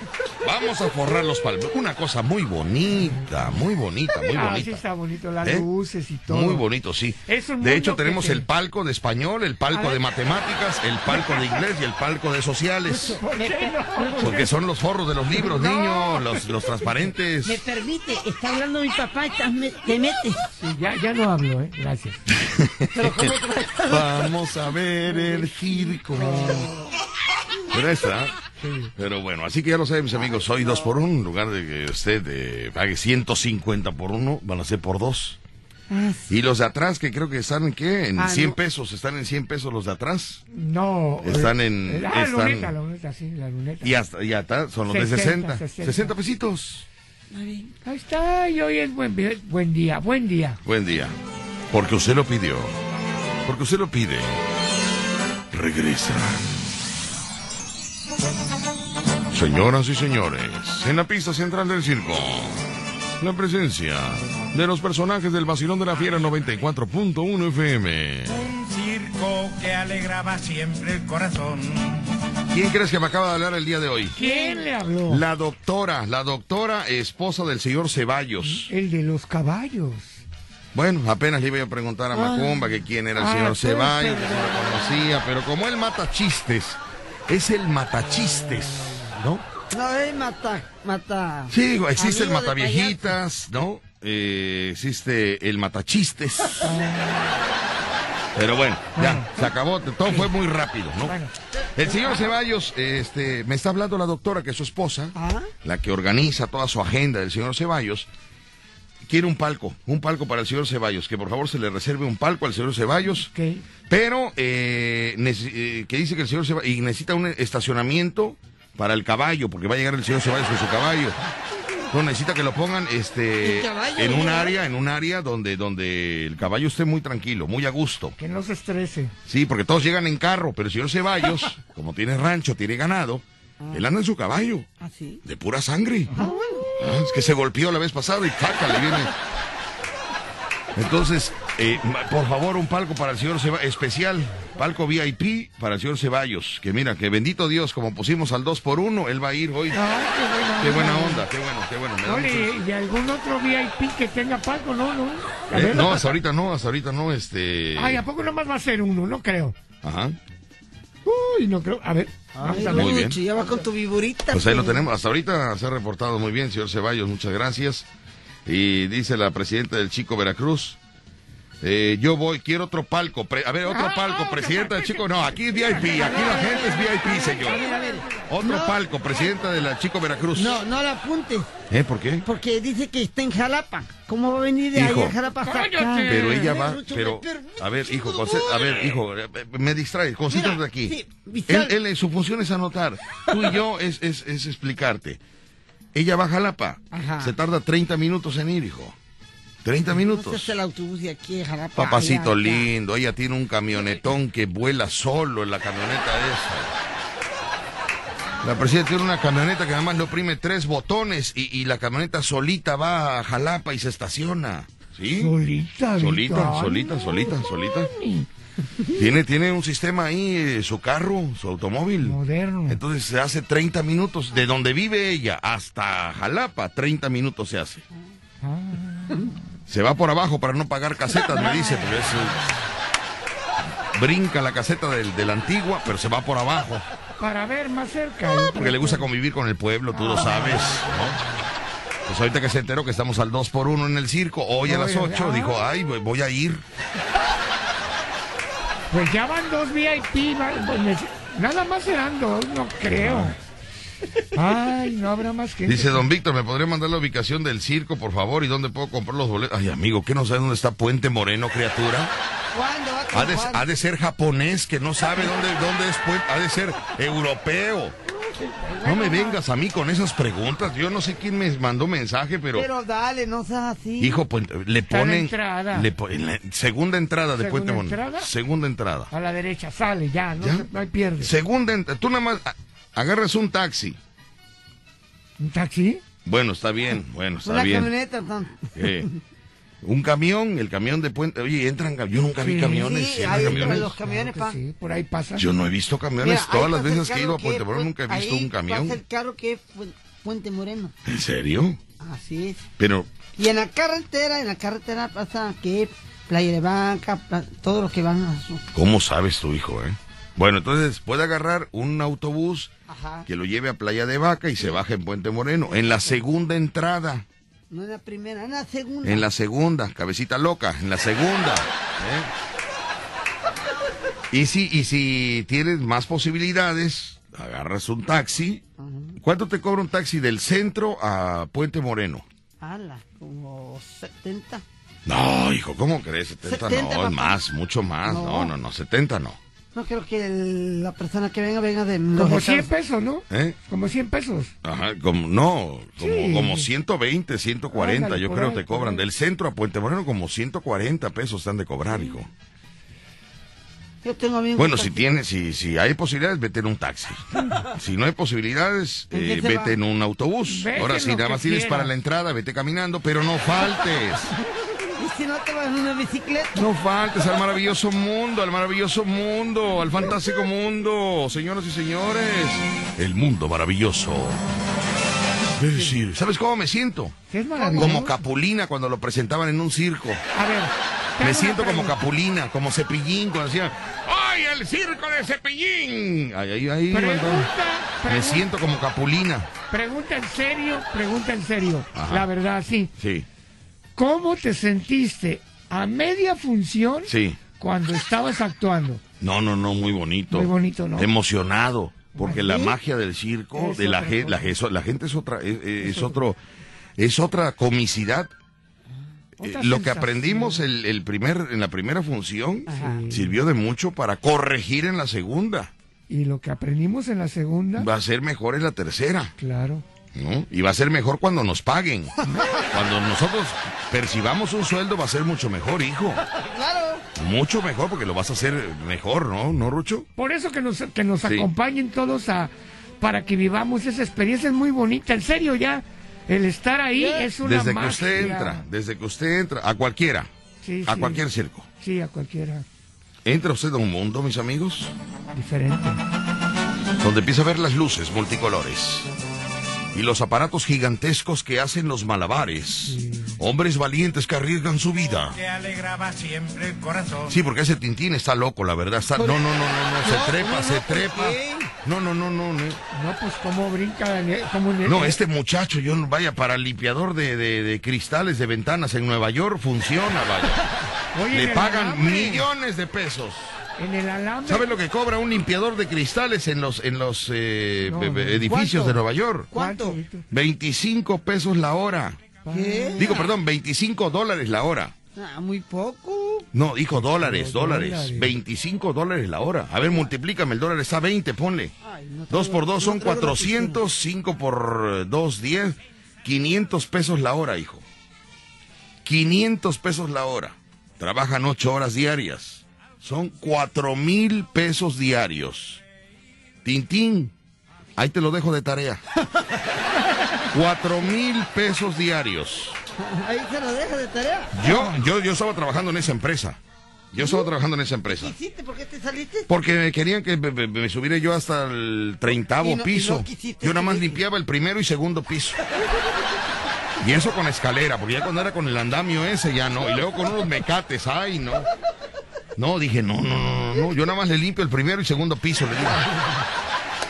Speaker 2: vamos a forrar los palcos. Una cosa muy bonita, muy bonita, muy
Speaker 5: Ah, sí
Speaker 2: bonita.
Speaker 5: está bonito, las
Speaker 2: ¿Eh?
Speaker 5: luces y todo.
Speaker 2: Muy bonito, sí.
Speaker 5: Es un
Speaker 2: De hecho,
Speaker 5: que
Speaker 2: tenemos
Speaker 5: te-
Speaker 2: el palco de español, el palco de matemáticas, el palco de inglés y el palco de sociales.
Speaker 5: ¿Por qué no?
Speaker 2: Porque son los forros de los libros, niños, los, los transparentes.
Speaker 3: Me permite, está hablando mi papá y estás me- te metes.
Speaker 5: Sí, ya, ya no hablo, ¿eh? Gracias. *laughs*
Speaker 3: Pero.
Speaker 2: Vamos a ver el circo. Pero está. Pero bueno, así que ya lo saben, mis amigos, hoy dos por uno, en lugar de que usted eh, pague 150 por uno, van a ser por dos.
Speaker 3: Ah.
Speaker 2: Y los de atrás, que creo que están en qué, en
Speaker 3: Ah,
Speaker 2: 100
Speaker 3: no.
Speaker 2: pesos, están en 100 pesos los de atrás.
Speaker 5: No.
Speaker 2: Están
Speaker 5: eh,
Speaker 2: en-
Speaker 5: Ah,
Speaker 2: están-
Speaker 5: luneta, la luneta, sí, la luneta.
Speaker 2: Y hasta, y hasta son los de
Speaker 5: 60,
Speaker 2: 60.
Speaker 5: 60.
Speaker 2: 60 pesitos.
Speaker 5: Ahí está, y hoy es buen, buen día, buen día.
Speaker 2: Buen día. Porque usted lo pidió. Porque usted lo pide. Regresa. Señoras y señores, en la pista central del circo, la presencia de los personajes del Vacilón de la Fiera 94.1 FM.
Speaker 6: Un circo que alegraba siempre el corazón.
Speaker 2: ¿Quién crees que me acaba de hablar el día de hoy?
Speaker 5: ¿Quién le habló?
Speaker 2: La doctora, la doctora esposa del señor Ceballos.
Speaker 5: El de los caballos.
Speaker 2: Bueno, apenas le iba a preguntar a Macumba que quién era el
Speaker 5: Ah,
Speaker 2: señor Ceballos, que se lo conocía, pero como él mata chistes, es el matachistes, ¿no?
Speaker 3: No, él mata, mata.
Speaker 2: Sí, digo, existe el
Speaker 3: Amigo
Speaker 2: mataviejitas, ¿no? Eh, existe el matachistes. Pero bueno, ya, se acabó, todo fue muy rápido, ¿no?
Speaker 5: Bueno.
Speaker 2: El señor Ceballos, este, me está hablando la doctora, que es su esposa,
Speaker 3: Ah.
Speaker 2: la que organiza toda su agenda del señor Ceballos, quiere un palco, un palco para el señor Ceballos, que por favor se le reserve un palco al señor Ceballos,
Speaker 5: Ok.
Speaker 2: pero eh, eh, que dice que el señor Ceballos, y necesita un estacionamiento para el caballo, porque va a llegar el señor Ceballos con su caballo. No, necesita que lo pongan este
Speaker 3: ¿El caballo
Speaker 2: en un
Speaker 3: llega?
Speaker 2: área, en un área donde, donde el caballo esté muy tranquilo, muy a gusto.
Speaker 5: Que no se estrese.
Speaker 2: Sí, porque todos llegan en carro, pero el señor Ceballos, *laughs* como tiene rancho, tiene ganado, él anda en su caballo,
Speaker 3: ¿Ah, sí?
Speaker 2: de pura sangre. Ah, es que se golpeó la vez pasada y faca le viene. Entonces, eh, por favor, un palco para el señor Ceballos, especial, palco VIP para el señor Ceballos, que mira, que bendito Dios, como pusimos al 2 por 1 él va a ir hoy.
Speaker 5: Ay, qué buena
Speaker 2: Qué buena onda, qué bueno, qué bueno. me
Speaker 5: ¿Y algún otro VIP que tenga palco? No, no.
Speaker 2: Eh, no, hasta ahorita no, hasta ahorita no, este...
Speaker 5: Ay, ¿a poco nomás va a ser uno? No creo.
Speaker 2: Ajá.
Speaker 5: Uy, no creo. A ver. Vamos
Speaker 3: Ay,
Speaker 5: a ver.
Speaker 2: Muy bien.
Speaker 3: Ya va con tu viborita.
Speaker 2: Pues ahí lo
Speaker 3: pero-
Speaker 2: tenemos. Hasta ahorita se ha reportado muy bien, señor Ceballos. Muchas gracias. Y dice la presidenta del Chico Veracruz. Eh, yo voy, quiero otro palco. pre- a ver, otro
Speaker 5: Ah,
Speaker 2: palco,
Speaker 5: ah,
Speaker 2: presidenta del Chico. No, aquí es VIP, aquí la gente es VIP, señor.
Speaker 3: A ver, a ver.
Speaker 2: Otro
Speaker 3: No.
Speaker 2: palco, presidenta de la Chico Veracruz.
Speaker 3: No, no la apunte,
Speaker 2: ¿Eh? ¿Por qué?
Speaker 3: porque dice que está en Jalapa. ¿Cómo va a venir de
Speaker 2: Hijo.
Speaker 3: ahí a Jalapa hasta acá?
Speaker 2: Pero ella va, pero, a ver, hijo, a ver, hijo, eh, eh, me distrae, concéntrate aquí.
Speaker 3: sí,
Speaker 2: él, él, eh, su función es anotar. Tú y yo es, es, es explicarte. Ella va a Jalapa.
Speaker 3: Ajá.
Speaker 2: Se tarda 30 minutos en ir, hijo. 30
Speaker 3: No
Speaker 2: minutos.
Speaker 3: se el autobús de aquí a Jalapa.
Speaker 2: Papacito
Speaker 3: allá, allá.
Speaker 2: lindo, ella tiene un camionetón que vuela solo en la camioneta esa. La presidenta tiene una camioneta que además le oprime tres botones y, y la camioneta solita va a Jalapa y se estaciona. ¿Sí?
Speaker 5: Solita,
Speaker 2: Solita, solita, solita, solita. Tiene, tiene un sistema ahí, eh, su carro, su automóvil.
Speaker 5: Moderno.
Speaker 2: Entonces se hace 30 minutos, de donde vive ella hasta Jalapa, 30 minutos se hace.
Speaker 5: Ah.
Speaker 2: Se va por abajo para no pagar casetas, me dice, pero es... brinca la caseta del, de la antigua, pero se va por abajo.
Speaker 5: Para ver más cerca.
Speaker 2: Porque le gusta convivir con el pueblo, tú lo sabes, ¿no? Pues ahorita que se enteró que estamos al 2 por 1 en el circo, hoy a las
Speaker 5: Oye,
Speaker 2: 8,
Speaker 5: ah.
Speaker 2: dijo, ay, voy- a ir.
Speaker 5: Pues ya van dos VIP. pues nada más serán dos, no creo. Ay, no habrá más gente.
Speaker 2: Dice don Víctor, ¿me podría mandar la ubicación del circo, por favor? ¿Y dónde puedo comprar los boletos? Ay, amigo, ¿qué no sabe dónde está Puente Moreno, criatura?
Speaker 3: ¿Cuándo va
Speaker 2: Ha de, ha de ser japonés, que no sabe dónde, dónde es Puente. Ha de ser europeo. No me vengas a mí con esas preguntas. Yo no sé quién me mandó mensaje, pero...
Speaker 3: Pero dale, no seas así.
Speaker 2: Hijo, pues, le ponen...
Speaker 5: entrada.
Speaker 2: le po- en la segunda entrada de
Speaker 5: ¿Segunda
Speaker 2: Puente Moreno.
Speaker 5: entrada?
Speaker 2: Segunda entrada.
Speaker 5: A la derecha, sale ya, no,
Speaker 2: ¿Ya?
Speaker 5: se- no hay pierde.
Speaker 2: Segunda entrada. Tú nada más a- agarras un taxi.
Speaker 5: ¿Un taxi?
Speaker 2: Bueno, está bien. Bueno, está
Speaker 3: Una
Speaker 2: bien.
Speaker 3: camioneta.
Speaker 2: Eh, un camión, el camión de Puente. Oye, entran. Yo nunca vi camiones.
Speaker 3: Sí,
Speaker 2: ¿entran
Speaker 3: ahí
Speaker 2: camiones?
Speaker 3: los camiones,
Speaker 5: Claro
Speaker 3: pa.
Speaker 5: que sí, por ahí pasa.
Speaker 2: Yo no he visto camiones.
Speaker 3: Mira,
Speaker 2: Todas las veces que he ido a Puente Moreno nunca he visto
Speaker 3: ahí
Speaker 2: un camión.
Speaker 3: pasa el carro que es Pu- Puente Moreno.
Speaker 2: ¿En serio?
Speaker 3: Así es.
Speaker 2: Pero,
Speaker 3: Y en la carretera, en la carretera pasa que Playa de Banca, todos los que van a su...
Speaker 2: ¿cómo sabes tu hijo, eh? Bueno, entonces puede agarrar un autobús
Speaker 3: Ajá.
Speaker 2: que lo lleve a Playa de Vaca y se baja en Puente Moreno. En la segunda entrada.
Speaker 3: No en la primera, en la segunda.
Speaker 2: En la segunda, cabecita loca, en la segunda. ¿eh? Y si, y si tienes más posibilidades, agarras un taxi. ¿Cuánto te cobra un taxi del centro a Puente Moreno?
Speaker 3: Ala, como 70.
Speaker 2: No, hijo, ¿cómo crees? 70,
Speaker 3: 70,
Speaker 2: no,
Speaker 3: papá.
Speaker 2: es más, mucho más. No,
Speaker 3: No.
Speaker 2: no, no, 70 no.
Speaker 3: No creo que el- la persona que venga venga de
Speaker 5: Como
Speaker 3: estados-
Speaker 5: 100 pesos, ¿no?
Speaker 2: ¿Eh?
Speaker 5: Como 100 pesos.
Speaker 2: Ajá, como, no, como,
Speaker 5: Sí.
Speaker 2: como 120, 140,
Speaker 5: Ándale,
Speaker 2: yo creo
Speaker 5: ahí,
Speaker 2: te cobran. Del centro a Puente Moreno como 140 pesos están de cobrar, hijo.
Speaker 3: Yo tengo amigos.
Speaker 2: Bueno, si tienes, si, si hay posibilidades, vete en un taxi. *laughs* Si no hay posibilidades,
Speaker 3: ¿En
Speaker 2: eh, vete
Speaker 3: va?
Speaker 2: en un autobús.
Speaker 5: Vete
Speaker 2: Ahora, si nada más tienes para la entrada, vete caminando, pero no faltes. *laughs*
Speaker 3: Y si no te vas en una bicicleta.
Speaker 2: No faltes al maravilloso mundo, al maravilloso mundo, al fantástico mundo, señoras y señores. El mundo maravilloso. Es decir, ¿sabes cómo me siento?
Speaker 5: Es maravilloso.
Speaker 2: Como Capulina cuando lo presentaban en un circo.
Speaker 5: A ver.
Speaker 2: Me siento como
Speaker 5: pregunta.
Speaker 2: Capulina, como Cepillín, cuando decían, ¡ay, el circo de Cepillín! Ay, ay, ay,
Speaker 5: Pregunta,
Speaker 2: Baldón. Me
Speaker 5: pregunta.
Speaker 2: siento como Capulina.
Speaker 5: Pregunta en serio, pregunta en serio.
Speaker 2: Ajá.
Speaker 5: La verdad, sí.
Speaker 2: Sí,
Speaker 5: ¿Cómo te sentiste a media función
Speaker 2: sí.
Speaker 5: cuando estabas actuando?
Speaker 2: No, no, no, muy bonito.
Speaker 5: Muy bonito, ¿no?
Speaker 2: Emocionado. Porque
Speaker 5: ¿Sí?
Speaker 2: la magia del circo,
Speaker 5: Es
Speaker 2: de la, gente, la, gente es otra, es, es otro, es otra comicidad. Eh, lo que aprendimos el, el primer, en la primera función
Speaker 5: Ajá.
Speaker 2: sirvió de mucho para corregir en la segunda.
Speaker 5: Y lo que aprendimos en la segunda,
Speaker 2: Va a ser mejor en la tercera.
Speaker 5: claro.
Speaker 2: ¿No? Y va a ser mejor cuando nos paguen. *laughs* Cuando nosotros percibamos un sueldo va a ser mucho mejor, hijo.
Speaker 3: Claro.
Speaker 2: Mucho mejor porque lo vas a hacer mejor, ¿no? ¿No, Rucho?
Speaker 5: Por eso que nos, que nos
Speaker 2: Sí.
Speaker 5: acompañen todos a para que vivamos esa experiencia es muy bonita. En serio, ya el estar ahí es una
Speaker 2: Desde que usted entra, desde que usted entra, a cualquiera,
Speaker 5: Sí,
Speaker 2: a
Speaker 5: sí.
Speaker 2: cualquier circo.
Speaker 5: Sí, a cualquiera
Speaker 2: Entra usted a un mundo, mis amigos,
Speaker 5: diferente.
Speaker 2: donde empieza a ver las luces multicolores y los aparatos gigantescos que hacen los malabares. Hombres valientes que arriesgan su vida.
Speaker 6: Que alegraba siempre el corazón.
Speaker 2: Sí, porque ese Tintín está loco, la verdad. Está... No, no, no, no, no, se trepa, se
Speaker 3: ¿por
Speaker 2: trepa. No, no, no, no, no.
Speaker 5: No, pues cómo brinca, en el-
Speaker 2: No, este muchacho, yo no- vaya, para limpiador de, de- de cristales de ventanas en Nueva York funciona, vaya. *laughs*
Speaker 5: Oye,
Speaker 2: Le pagan millones de pesos.
Speaker 5: En el alambre.
Speaker 2: ¿Sabes lo que cobra un limpiador de cristales en los, en los eh,
Speaker 5: No,
Speaker 2: edificios
Speaker 3: ¿Cuánto?
Speaker 2: de Nueva York?
Speaker 3: ¿Cuánto?
Speaker 5: Víctor?
Speaker 2: 25 pesos la hora.
Speaker 3: ¿Qué?
Speaker 2: Digo, perdón, 25 dólares la hora.
Speaker 3: Ah, muy poco.
Speaker 2: No, dijo dólares, dólares.
Speaker 5: dólares.
Speaker 2: 25 dólares la hora. A ver, multiplícame, el dólar está a 20, ponle.
Speaker 3: Ay, no
Speaker 2: 2
Speaker 3: traigo-
Speaker 2: por 2 son
Speaker 3: no la
Speaker 2: 400, 5 por 2, 10. 500 pesos la hora, hijo. 500 pesos la hora. Trabajan 8 horas diarias. Son 4 mil pesos diarios. Tintín, ahí te lo dejo de tarea. *laughs* 4 mil pesos diarios.
Speaker 3: Ahí se lo deja de tarea.
Speaker 2: Yo, yo, yo estaba trabajando en esa empresa. Yo estaba trabajando en esa empresa.
Speaker 3: ¿Qué hiciste? ¿Por qué te saliste?
Speaker 2: Porque querían que me, me- me subiera yo hasta el treintavo
Speaker 3: no-
Speaker 2: piso.
Speaker 3: no
Speaker 2: yo nada más limpiaba el primero y segundo piso. Y eso con escalera, porque ya cuando era con el andamio ese ya no. Y luego con unos mecates, ay no. No, dije, no, no, no, no, yo nada más le limpio el primero y segundo piso, le digo.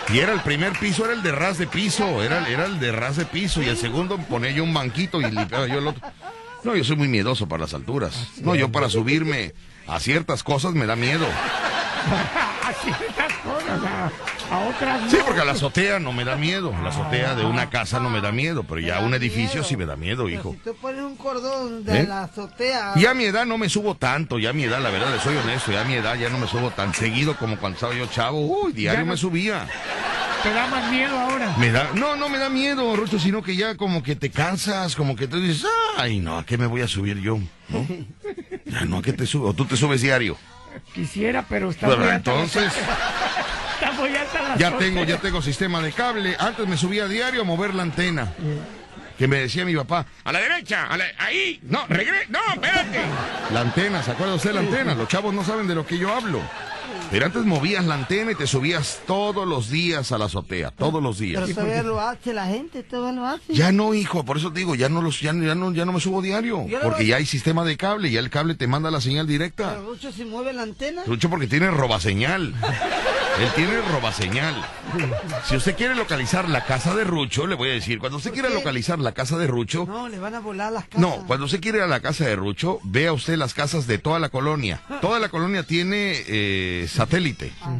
Speaker 2: Y era el primer piso, era el de ras de piso, era, era el de ras de piso, y el segundo ponía yo un banquito y limpiaba yo el otro. No, yo soy muy miedoso para las alturas. No, yo para subirme a ciertas cosas me da miedo. *laughs*
Speaker 5: a a, otras
Speaker 2: Sí, porque a la azotea no me da miedo. La azotea de una casa no me da miedo, pero ya un edificio sí me da miedo,
Speaker 3: Pero
Speaker 2: hijo.
Speaker 3: Si tú pones un cordón de
Speaker 2: ¿Eh?
Speaker 3: la azotea.
Speaker 2: Y a mi edad no me subo tanto, ya a mi edad, la verdad, le soy honesto, ya a mi edad ya no me subo tan seguido como cuando estaba yo chavo. Uy, diario
Speaker 5: Ya no-
Speaker 2: me subía.
Speaker 5: Te da más miedo ahora.
Speaker 2: Me da, no, no me da miedo, Rucho, sino que ya como que te cansas, como que te dices, ay, no, ¿a qué me voy a subir yo? ¿No? *laughs* Ya no, ¿a qué te subo? ¿O tú te subes diario?
Speaker 5: Quisiera, pero está
Speaker 2: Pero entonces,
Speaker 5: la
Speaker 2: ya
Speaker 5: azotea.
Speaker 2: tengo, ya tengo sistema de cable. Antes me subía a diario a mover la antena. Que me decía mi papá, a la derecha, a la- ahí, no, regre, no, espérate. La antena, ¿se acuerda usted de la antena? Los chavos no saben de lo que yo hablo. Pero antes movías la antena y te subías todos los días a la azotea, todos los días.
Speaker 3: Pero todavía lo hace la gente, todavía lo hace.
Speaker 2: Ya no, hijo, por eso te digo, ya no los, ya, no- ya no, ya no me subo diario, porque ya hay sistema de cable, ya el cable te manda la señal directa.
Speaker 3: Pero mucho si mueve la antena.
Speaker 2: Rucho porque tiene robaseñal. *laughs* Él tiene robaseñal. Si usted quiere localizar la casa de Rucho, le voy a decir, cuando usted
Speaker 3: ¿Por
Speaker 2: quiera localizar la casa de Rucho,
Speaker 3: No, le van a volar las casas.
Speaker 2: no, cuando usted quiere ir a la casa de Rucho, vea usted las casas de toda la colonia. Toda la colonia tiene eh, satélite,
Speaker 3: Ah,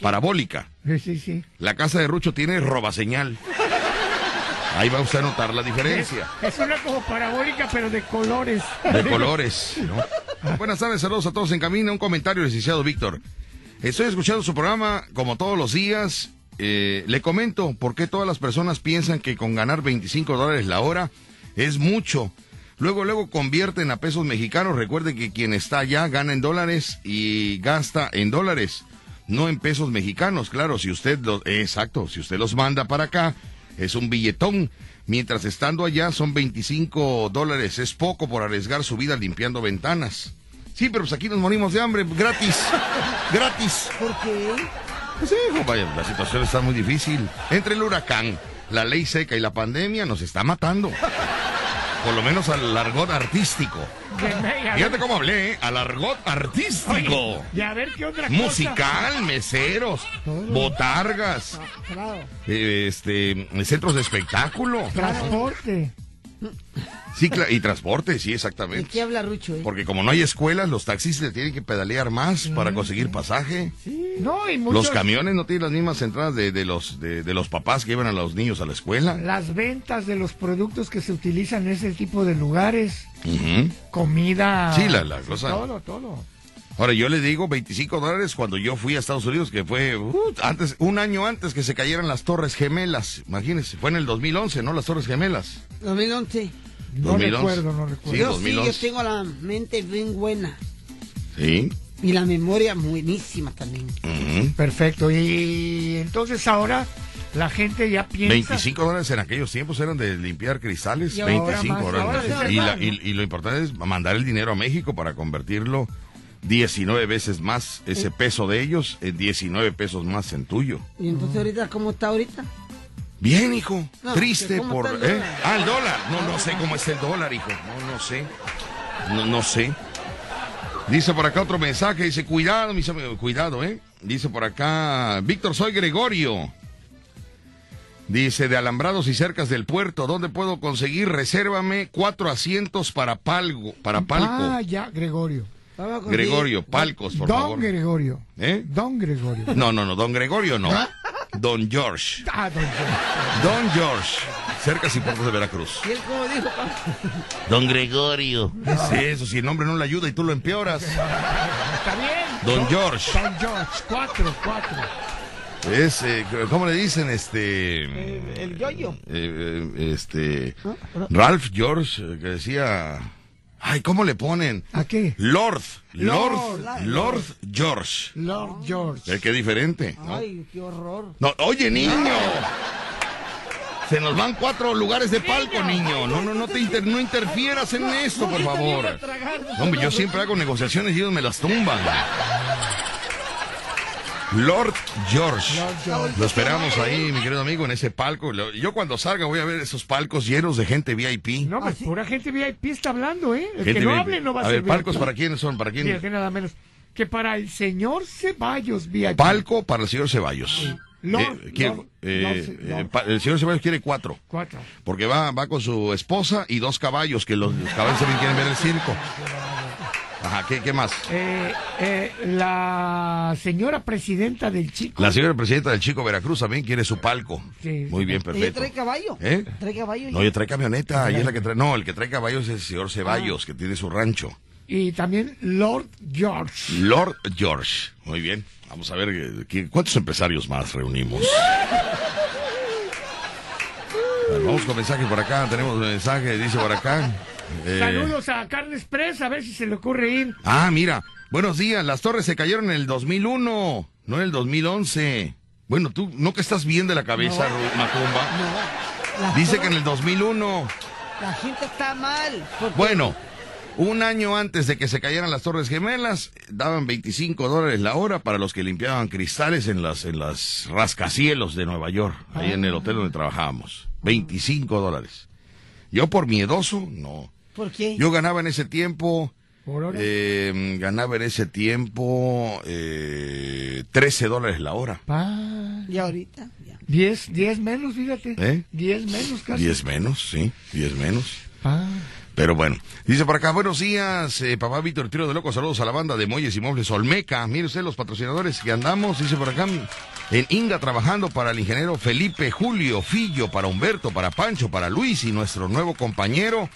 Speaker 2: parabólica.
Speaker 5: Sí, sí, sí.
Speaker 2: La casa de Rucho tiene robaseñal. Ahí va usted a notar la diferencia.
Speaker 5: Es una como parabólica, pero de colores.
Speaker 2: de colores. ¿no? Buenas tardes, saludos a todos en camino. Un comentario, licenciado Víctor. Estoy escuchando su programa como todos los días. Eh, le comento por qué todas las personas piensan que con ganar 25 dólares la hora es mucho. Luego, luego convierten a pesos mexicanos. Recuerden que quien está allá gana en dólares y gasta en dólares, no en pesos mexicanos. Claro, si usted los, exacto, si usted los manda para acá, es un billetón. Mientras estando allá son 25 dólares. Es poco por arriesgar su vida limpiando ventanas. Sí, pero pues aquí nos morimos de hambre, gratis. *laughs* gratis.
Speaker 3: ¿Por qué?
Speaker 2: Pues sí, hijo, vaya, la situación está muy difícil. Entre el huracán, la ley seca y la pandemia nos está matando. Por lo menos al argot artístico. Fíjate cómo hablé, ¿eh? Al argot artístico.
Speaker 5: Y a ver qué otra cosa.
Speaker 2: Musical, meseros, botargas,
Speaker 3: Claro.
Speaker 2: eh, este, centros de espectáculo.
Speaker 5: Transporte.
Speaker 2: Sí, y transporte, sí,
Speaker 3: ¿De
Speaker 2: exactamente.
Speaker 3: qué habla Rucho? eh?
Speaker 2: Porque como no hay escuelas, los taxis le tienen que pedalear más para conseguir pasaje.
Speaker 5: No, y muchos,
Speaker 2: Los camiones no tienen las mismas entradas de, de los de, de los papás que llevan a los niños a la escuela.
Speaker 5: Las ventas de los productos que se utilizan en ese tipo de lugares. Comida.
Speaker 2: Sí, la- la cosa-
Speaker 5: Todo, todo.
Speaker 2: Ahora yo le digo 25 dólares cuando yo fui a Estados Unidos, que fue uh, antes un año antes que se cayeran las Torres Gemelas. Imagínense, fue en el 2011, ¿no? Las Torres Gemelas.
Speaker 3: 2011.
Speaker 5: No
Speaker 2: 2011.
Speaker 5: recuerdo, no recuerdo.
Speaker 2: Sí,
Speaker 3: yo
Speaker 2: 2011.
Speaker 3: sí, yo tengo la mente bien buena.
Speaker 2: Sí.
Speaker 3: Y la memoria buenísima también.
Speaker 5: Perfecto. Y entonces ahora la gente ya piensa.
Speaker 2: 25 dólares en aquellos tiempos eran de limpiar cristales.
Speaker 3: Y ahora
Speaker 2: 25
Speaker 5: más,
Speaker 2: dólares. y, y- y lo importante es mandar el dinero a México para convertirlo 19 veces más ese peso de ellos, en 19 pesos más en tuyo.
Speaker 3: Y entonces ahorita, ¿cómo está ahorita?
Speaker 2: Bien, hijo.
Speaker 3: No,
Speaker 2: Triste por.
Speaker 3: el
Speaker 2: ¿eh?
Speaker 3: dólar.
Speaker 2: Ah, el dólar. No, no sé cómo está el dólar, hijo. No, no sé. No, no sé. Dice por acá otro mensaje. Dice, cuidado, mis amigos. Cuidado, ¿eh? Dice por acá, Víctor, soy Gregorio. Dice, de alambrados y cercas del puerto, ¿dónde puedo conseguir? Resérvame cuatro asientos para palco. Para palco.
Speaker 5: Ah, ya, Gregorio.
Speaker 2: Gregorio, palcos, por
Speaker 5: Don
Speaker 2: favor.
Speaker 5: Gregorio.
Speaker 2: ¿Eh?
Speaker 5: Don Gregorio.
Speaker 2: No, no, no, don Gregorio no. Don George.
Speaker 5: Ah, don George.
Speaker 2: Don George. Cercas y puertos de Veracruz.
Speaker 3: ¿Y él cómo dijo?
Speaker 2: Don Gregorio. ¿Qué es eso? Si el nombre no le ayuda y tú lo empeoras.
Speaker 5: Está bien.
Speaker 2: Don George.
Speaker 5: Don George. Cuatro, cuatro.
Speaker 2: Es, eh, ¿cómo le dicen? Este.
Speaker 3: El, el yoyo.
Speaker 2: eh, eh, este.
Speaker 3: Pero-
Speaker 2: Ralph George, eh, que decía. Ay, ¿cómo le ponen?
Speaker 5: ¿A qué?
Speaker 2: Lord. Lord.
Speaker 3: Lord.
Speaker 2: Lord George.
Speaker 5: Lord George.
Speaker 2: Eh, qué diferente. ¿no?
Speaker 3: Ay, qué horror.
Speaker 2: No, oye, niño. Se nos van cuatro lugares de palco, niño. No, no, no te inter- no interfieras en esto, por favor. Hombre, yo siempre hago negociaciones y ellos me las tumban. Lord George.
Speaker 5: Lord George.
Speaker 2: Lo esperamos ahí, mi querido amigo, en ese palco. Yo cuando salga voy a ver esos palcos llenos de gente VIP.
Speaker 5: No, pues
Speaker 3: Ah, sí.
Speaker 5: pura gente VIP está hablando, ¿eh? El
Speaker 2: Gente
Speaker 5: que no
Speaker 2: VIP.
Speaker 5: hable no va a,
Speaker 2: a
Speaker 5: ser
Speaker 2: ver, palcos
Speaker 5: VIP.
Speaker 2: para quiénes son, para quién.
Speaker 5: Fíjate nada menos. que para el señor Ceballos VIP.
Speaker 2: Palco para el señor Ceballos.
Speaker 5: Lord,
Speaker 2: Eh, quiere-
Speaker 5: Lord,
Speaker 2: eh,
Speaker 5: Lord,
Speaker 2: eh, pa- el señor Ceballos quiere cuatro.
Speaker 5: Cuatro.
Speaker 2: Porque va, va con su esposa y dos caballos, que los caballos también quieren ver el circo. Ajá, ¿qué, qué más?
Speaker 5: Eh, eh, la señora presidenta del chico.
Speaker 2: La señora presidenta del Chico Veracruz también quiere su palco.
Speaker 5: Sí.
Speaker 2: Muy bien,
Speaker 3: ¿Ella
Speaker 2: perfecto.
Speaker 3: trae caballo?
Speaker 2: ¿Eh?
Speaker 3: ¿Trae caballo?
Speaker 2: No, ella trae camioneta, ella es la que trae. No, el que trae caballos es el señor Ceballos, que tiene su rancho.
Speaker 5: Y también Lord George.
Speaker 2: Lord George. Muy bien. Vamos a ver eh, ¿qué- cuántos empresarios más reunimos. Bueno, *laughs* vamos con mensaje por acá. Tenemos un mensaje, dice por acá. Eh,
Speaker 5: Saludos a Carnes Press, a ver si se le ocurre ir.
Speaker 2: Ah, mira. Buenos días. Las torres se cayeron en el 2001, no en el 2011. Bueno, tú, ¿no que estás bien de la cabeza, Macumba?
Speaker 3: No.
Speaker 2: Dice que en el 2001.
Speaker 3: la gente está mal. porque-
Speaker 2: Bueno, un año antes de que se cayeran las Torres Gemelas, daban 25 dólares la hora para los que limpiaban cristales en las, en las rascacielos de Nueva York, ahí en el hotel donde trabajábamos. 25 dólares. Yo por miedoso, no.
Speaker 3: ¿Por qué?
Speaker 2: Yo ganaba en ese tiempo,
Speaker 5: Por hora.
Speaker 2: eh, ganaba en ese tiempo eh, 13 dólares la hora.
Speaker 5: Pa.
Speaker 3: Y ahorita, ya.
Speaker 5: Diez, diez menos, fíjate.
Speaker 2: ¿Eh?
Speaker 5: Diez menos casi.
Speaker 2: 10 menos, sí, 10 menos.
Speaker 5: Pa.
Speaker 2: Pero bueno, dice por acá, buenos días, eh, papá Víctor Tiro de Locos, saludos a la banda de Muelles y Muebles Olmeca. Mire usted los patrocinadores que andamos, dice por acá, en Inga trabajando para el ingeniero Felipe Julio Fillo, para Humberto, para Pancho, para Luis y nuestro nuevo compañero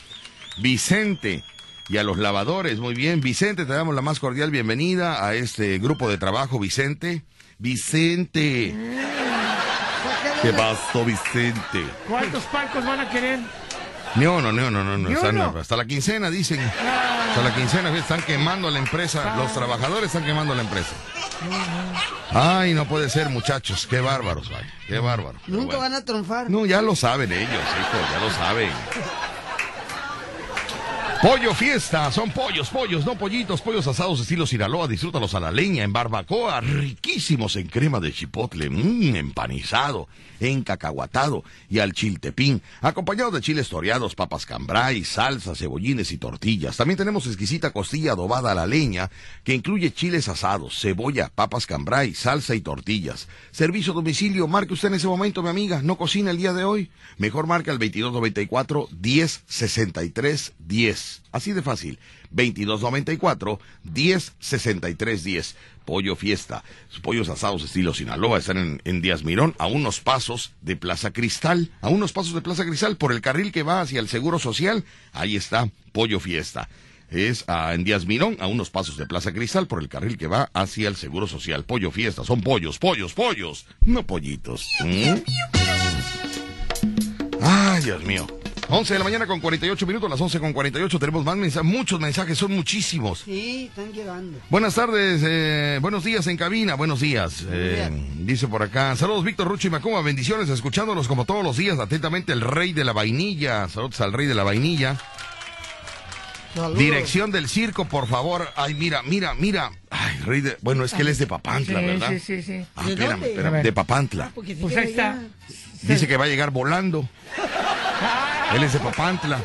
Speaker 2: Vicente. Y a los lavadores, muy bien. Vicente, te damos la más cordial bienvenida a este grupo de trabajo, Vicente. Vicente. ¿Qué pasó, Vicente?
Speaker 5: ¿Cuántos palcos van a querer?
Speaker 2: No, no, no, no, no, no. Están, hasta la quincena, dicen. Hasta la quincena, están quemando la empresa. Los trabajadores están quemando la empresa. Ay, no puede ser, muchachos. Qué bárbaros, vaya. Qué bárbaro. Pero
Speaker 3: Nunca
Speaker 2: bueno.
Speaker 3: van a triunfar.
Speaker 2: No, ya lo saben ellos, hijo, ya lo saben. Pollo fiesta, son pollos, pollos, no pollitos, pollos asados estilo Sinaloa, disfrútalos a la leña, en barbacoa, riquísimos en crema de chipotle, mmm, empanizado, encacahuatado y al chiltepín, acompañados de chiles toreados, papas cambray, salsa, cebollines y tortillas. También tenemos exquisita costilla adobada a la leña, que incluye chiles asados, cebolla, papas cambray, salsa y tortillas. Servicio a domicilio, marque usted en ese momento, mi amiga, no cocina el día de hoy. Mejor marca el 2294 1063 10. Así de fácil. 2294 1063 10. Pollo Fiesta. Sus pollos asados estilo Sinaloa están en, en Díaz Mirón, a unos pasos de Plaza Cristal. A unos pasos de Plaza Cristal, por el carril que va hacia el Seguro Social. Ahí está Pollo Fiesta. Es ah, en Díaz Mirón, a unos pasos de Plaza Cristal, por el carril que va hacia el Seguro Social. Pollo Fiesta. Son pollos, pollos, pollos. No pollitos. ¿Mm? Ay, Dios mío. 11 de la mañana con 48 minutos, las 11 con 48 tenemos más mensajes, muchos mensajes, son muchísimos.
Speaker 3: Sí, están llegando.
Speaker 2: Buenas tardes, eh, buenos días en cabina, buenos días. Eh, dice por acá, saludos Víctor Rucho y Macoma, bendiciones, escuchándolos como todos los días, atentamente el rey de la vainilla, saludos al rey de la vainilla.
Speaker 3: Saludos.
Speaker 2: Dirección del circo, por favor. Ay, mira, mira, mira. Ay, rey de, bueno, es que él es de Papantla,
Speaker 5: Sí,
Speaker 2: ¿verdad?
Speaker 5: sí, sí, sí.
Speaker 2: Ah,
Speaker 3: ¿De
Speaker 2: espérame, espérame, de Papantla.
Speaker 3: Se
Speaker 5: Pues ahí está.
Speaker 2: Dice que va a llegar volando. Él es de Papantla.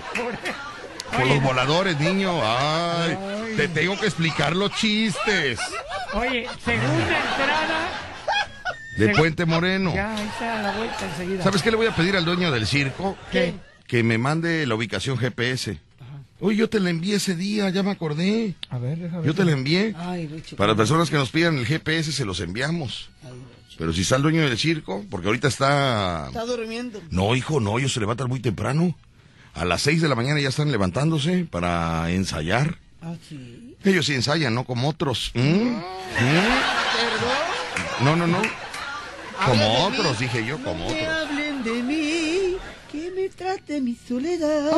Speaker 2: Con los voladores, niño. Ay, te tengo que explicar los chistes.
Speaker 5: Oye, segunda entrada.
Speaker 2: De. Puente Moreno.
Speaker 5: Ya, ahí está la vuelta enseguida.
Speaker 2: ¿Sabes qué le voy a pedir al dueño del circo?
Speaker 5: ¿Qué?
Speaker 2: Que me mande la ubicación GPS. Uy, yo te la envié ese día, ya me acordé.
Speaker 5: A ver, déjame
Speaker 2: Yo te la envié.
Speaker 3: Ay, Lucho.
Speaker 2: Para las personas que nos pidan el GPS se los enviamos. Pero si está el dueño del circo, porque ahorita está...
Speaker 3: Está durmiendo.
Speaker 2: No, hijo, no, ellos se levantan muy temprano. A las seis de la mañana ya están levantándose para ensayar.
Speaker 3: Ah, sí.
Speaker 2: Ellos sí ensayan, no como otros. ¿Mm? ¿Mm?
Speaker 3: Perdón.
Speaker 2: No, no, no. Como otros,
Speaker 3: mí.
Speaker 2: dije yo, como
Speaker 3: no
Speaker 2: otros.
Speaker 3: hablen de mí, que me trate mi soledad.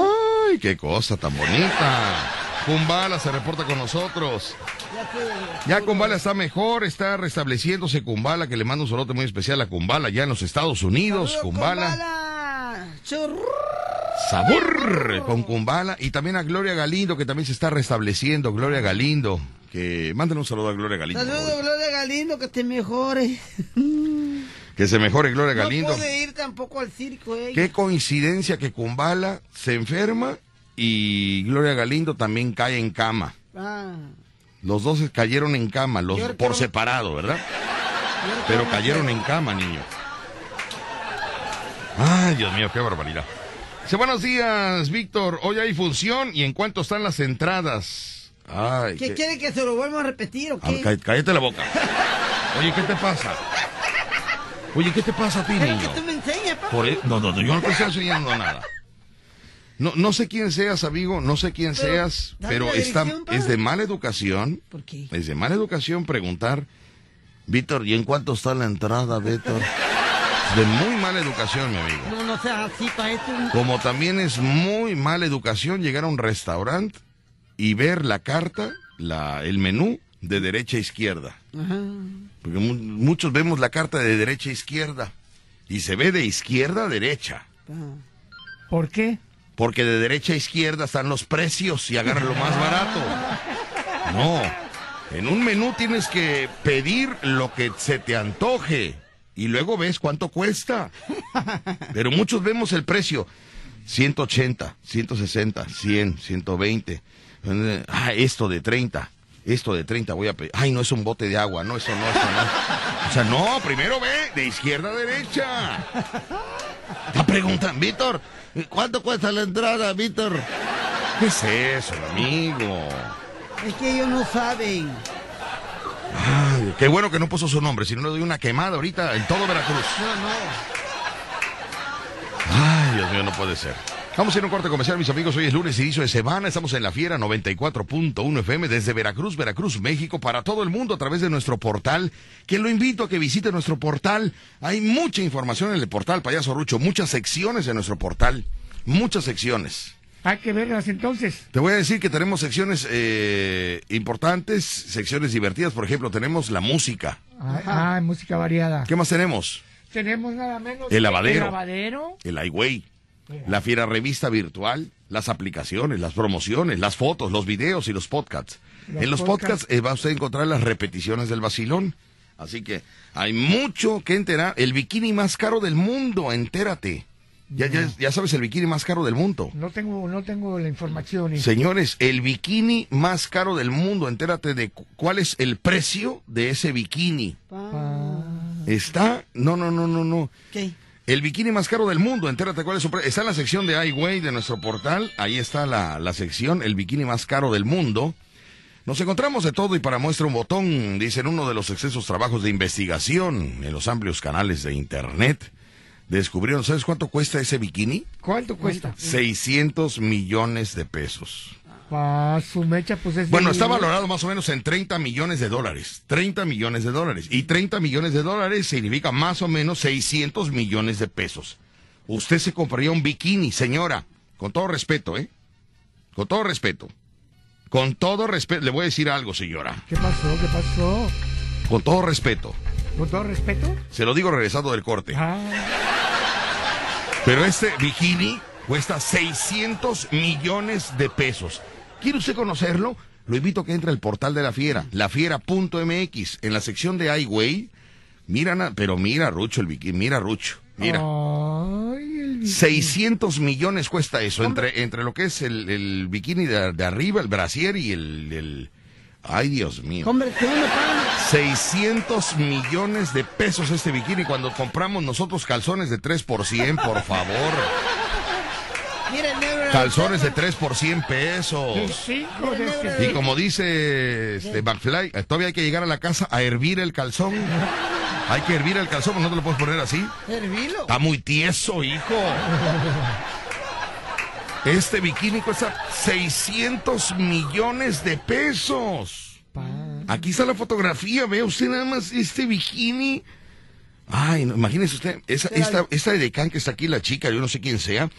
Speaker 2: Ay, qué cosa tan bonita. Kumbala se reporta con nosotros.
Speaker 3: Ya
Speaker 2: Kumbala está mejor, está restableciéndose Kumbala, que le manda un saludo muy especial a Kumbala, ya en los Estados Unidos. Kumbala. Sabor con Kumbala. Y también a Gloria Galindo, que también se está restableciendo. Gloria Galindo. Que manden un saludo a Gloria Galindo.
Speaker 3: Saludos. Gloria Galindo, que te mejore. *laughs*
Speaker 2: Que se mejore Gloria
Speaker 3: No
Speaker 2: Galindo.
Speaker 3: puede ir tampoco al circo ella.
Speaker 2: Qué coincidencia que Kumbala se enferma y Gloria Galindo también cae en cama.
Speaker 3: Ah,
Speaker 2: Los dos cayeron en cama, los
Speaker 3: Yo
Speaker 2: por
Speaker 3: que-
Speaker 2: separado, ¿verdad? Pero cayeron en cama, niño. Ay, Dios mío, qué barbaridad. Dice, buenos días, Víctor. Hoy hay función y en cuánto están las entradas. Ay,
Speaker 3: ¿Qué
Speaker 2: qué-
Speaker 3: quiere que se lo vuelva a repetir o qué?
Speaker 2: cá- cállate la boca. Oye, ¿qué te pasa? Oye, ¿qué te pasa a ti,
Speaker 3: Pero
Speaker 2: niño?
Speaker 3: que tú me enseñas, papá.
Speaker 2: Por e- no, no, no, yo no te estoy enseñando nada. No, no sé quién seas, amigo, no sé quién
Speaker 3: Pero,
Speaker 2: seas, pero está,
Speaker 3: pa.
Speaker 2: es de mala educación,
Speaker 3: ¿Por qué?
Speaker 2: es de mala educación preguntar, Víctor, ¿y en cuánto está la entrada, Víctor? Es de muy mala educación, mi amigo.
Speaker 3: No, no seas así, para esto.
Speaker 2: Como también es muy mala educación llegar a un restaurante y ver la carta, la, el menú de derecha a izquierda.
Speaker 3: Ajá.
Speaker 2: Porque mu- muchos vemos la carta de derecha a izquierda y se ve de izquierda a derecha.
Speaker 5: ¿Por qué?
Speaker 2: Porque de derecha a izquierda están los precios y agarra lo más barato. No, en un menú tienes que pedir lo que se te antoje y luego ves cuánto cuesta. Pero muchos vemos el precio. 180, 160, 100, 120. Eh, Ah, esto de 30. Esto de 30 voy a pedir. Ay, no es un bote de agua. No, eso no, eso. O sea, no, primero ve de izquierda a derecha. Está preguntando, Víctor, ¿cuánto cuesta la entrada, Víctor? ¿Qué es eso, amigo?
Speaker 3: Es que ellos no saben.
Speaker 2: Ay, qué bueno que no puso su nombre, si no le doy una quemada ahorita en todo Veracruz.
Speaker 3: No, no.
Speaker 2: Ay, Dios mío, no puede ser. Vamos a ir a un corte comercial, mis amigos. Hoy es lunes, inicio de semana. Estamos en la Fiera 94.1 FM desde Veracruz, Veracruz, México, para todo el mundo a través de nuestro portal. Que lo invito a que visite nuestro portal. Hay mucha información en el portal, Payaso Rucho. Muchas secciones en nuestro portal. Muchas secciones.
Speaker 5: Hay que verlas entonces.
Speaker 2: Te voy a decir que tenemos secciones eh, importantes, secciones divertidas. Por ejemplo, tenemos la música.
Speaker 5: Ah, música variada.
Speaker 2: ¿Qué más tenemos?
Speaker 5: Tenemos nada menos.
Speaker 2: El lavadero.
Speaker 5: El lavadero.
Speaker 2: El iWay, la fiera revista virtual, las aplicaciones, las promociones, las fotos, los videos y los podcasts.
Speaker 5: Los
Speaker 2: en los
Speaker 5: podcasts.
Speaker 2: podcasts eh, va usted a encontrar las repeticiones del vacilón. Así que hay mucho que enterar. El bikini más caro del mundo, entérate. Ya, ya, ya sabes el bikini más caro del mundo.
Speaker 5: No tengo, no tengo la información.
Speaker 2: Señores, el bikini más caro del mundo, entérate de cu- cuál es el precio de ese bikini. Está, no, no, no, no, no.
Speaker 3: ¿Qué?
Speaker 2: El bikini más caro del mundo, entérate cuál es su precio. Está en la sección de iWay de nuestro portal. Ahí está la, la sección, el bikini más caro del mundo. Nos encontramos de todo y para muestra un botón, dicen uno de los excesos trabajos de investigación en los amplios canales de internet. Descubrieron, ¿sabes cuánto cuesta ese bikini?
Speaker 5: ¿Cuánto cuesta?
Speaker 2: 600 millones de pesos.
Speaker 5: Pa su mecha, pues es.
Speaker 2: Bueno,
Speaker 5: de-
Speaker 2: está valorado más o menos en 30 millones de dólares. 30 millones de dólares. Y 30 millones de dólares significa más o menos 600 millones de pesos. Usted se compraría un bikini, señora. Con todo respeto, ¿eh? Con todo respeto. Con todo respeto. Le voy a decir algo, señora.
Speaker 5: ¿Qué pasó? ¿Qué pasó?
Speaker 2: Con todo respeto.
Speaker 5: ¿Con todo respeto?
Speaker 2: Se lo digo regresando del corte.
Speaker 5: Ah,
Speaker 2: Pero este bikini cuesta 600 millones de pesos. ¿Quiere usted conocerlo? Lo invito a que entre al portal de la fiera, lafiera.mx, en la sección de iWay. Mira, pero mira, Rucho, el bikini, mira, Rucho, mira.
Speaker 5: Ay, el bikini.
Speaker 2: 600 millones cuesta eso, entre, entre lo que es el, el bikini de, de arriba, el brasier y el, el- Ay, Dios mío.
Speaker 3: Hombre, ¿qué me pagan?
Speaker 2: 600 millones de pesos este bikini cuando compramos nosotros calzones de 3 por 100, por favor.
Speaker 3: Mira el negro.
Speaker 2: Calzones de 3 por 100 pesos.
Speaker 5: De de
Speaker 2: Y como dice este McFly, eh, todavía hay que llegar a la casa a hervir el calzón. Hay que hervir el calzón, no te lo puedes poner así.
Speaker 3: Hervilo.
Speaker 2: Está muy tieso, hijo. Este bikini cuesta 600 millones de pesos. Aquí está la fotografía, ve usted nada más este bikini. Ay, no, imagínese usted, esa, esta, esta edecán que está aquí, la chica, yo no sé quién sea,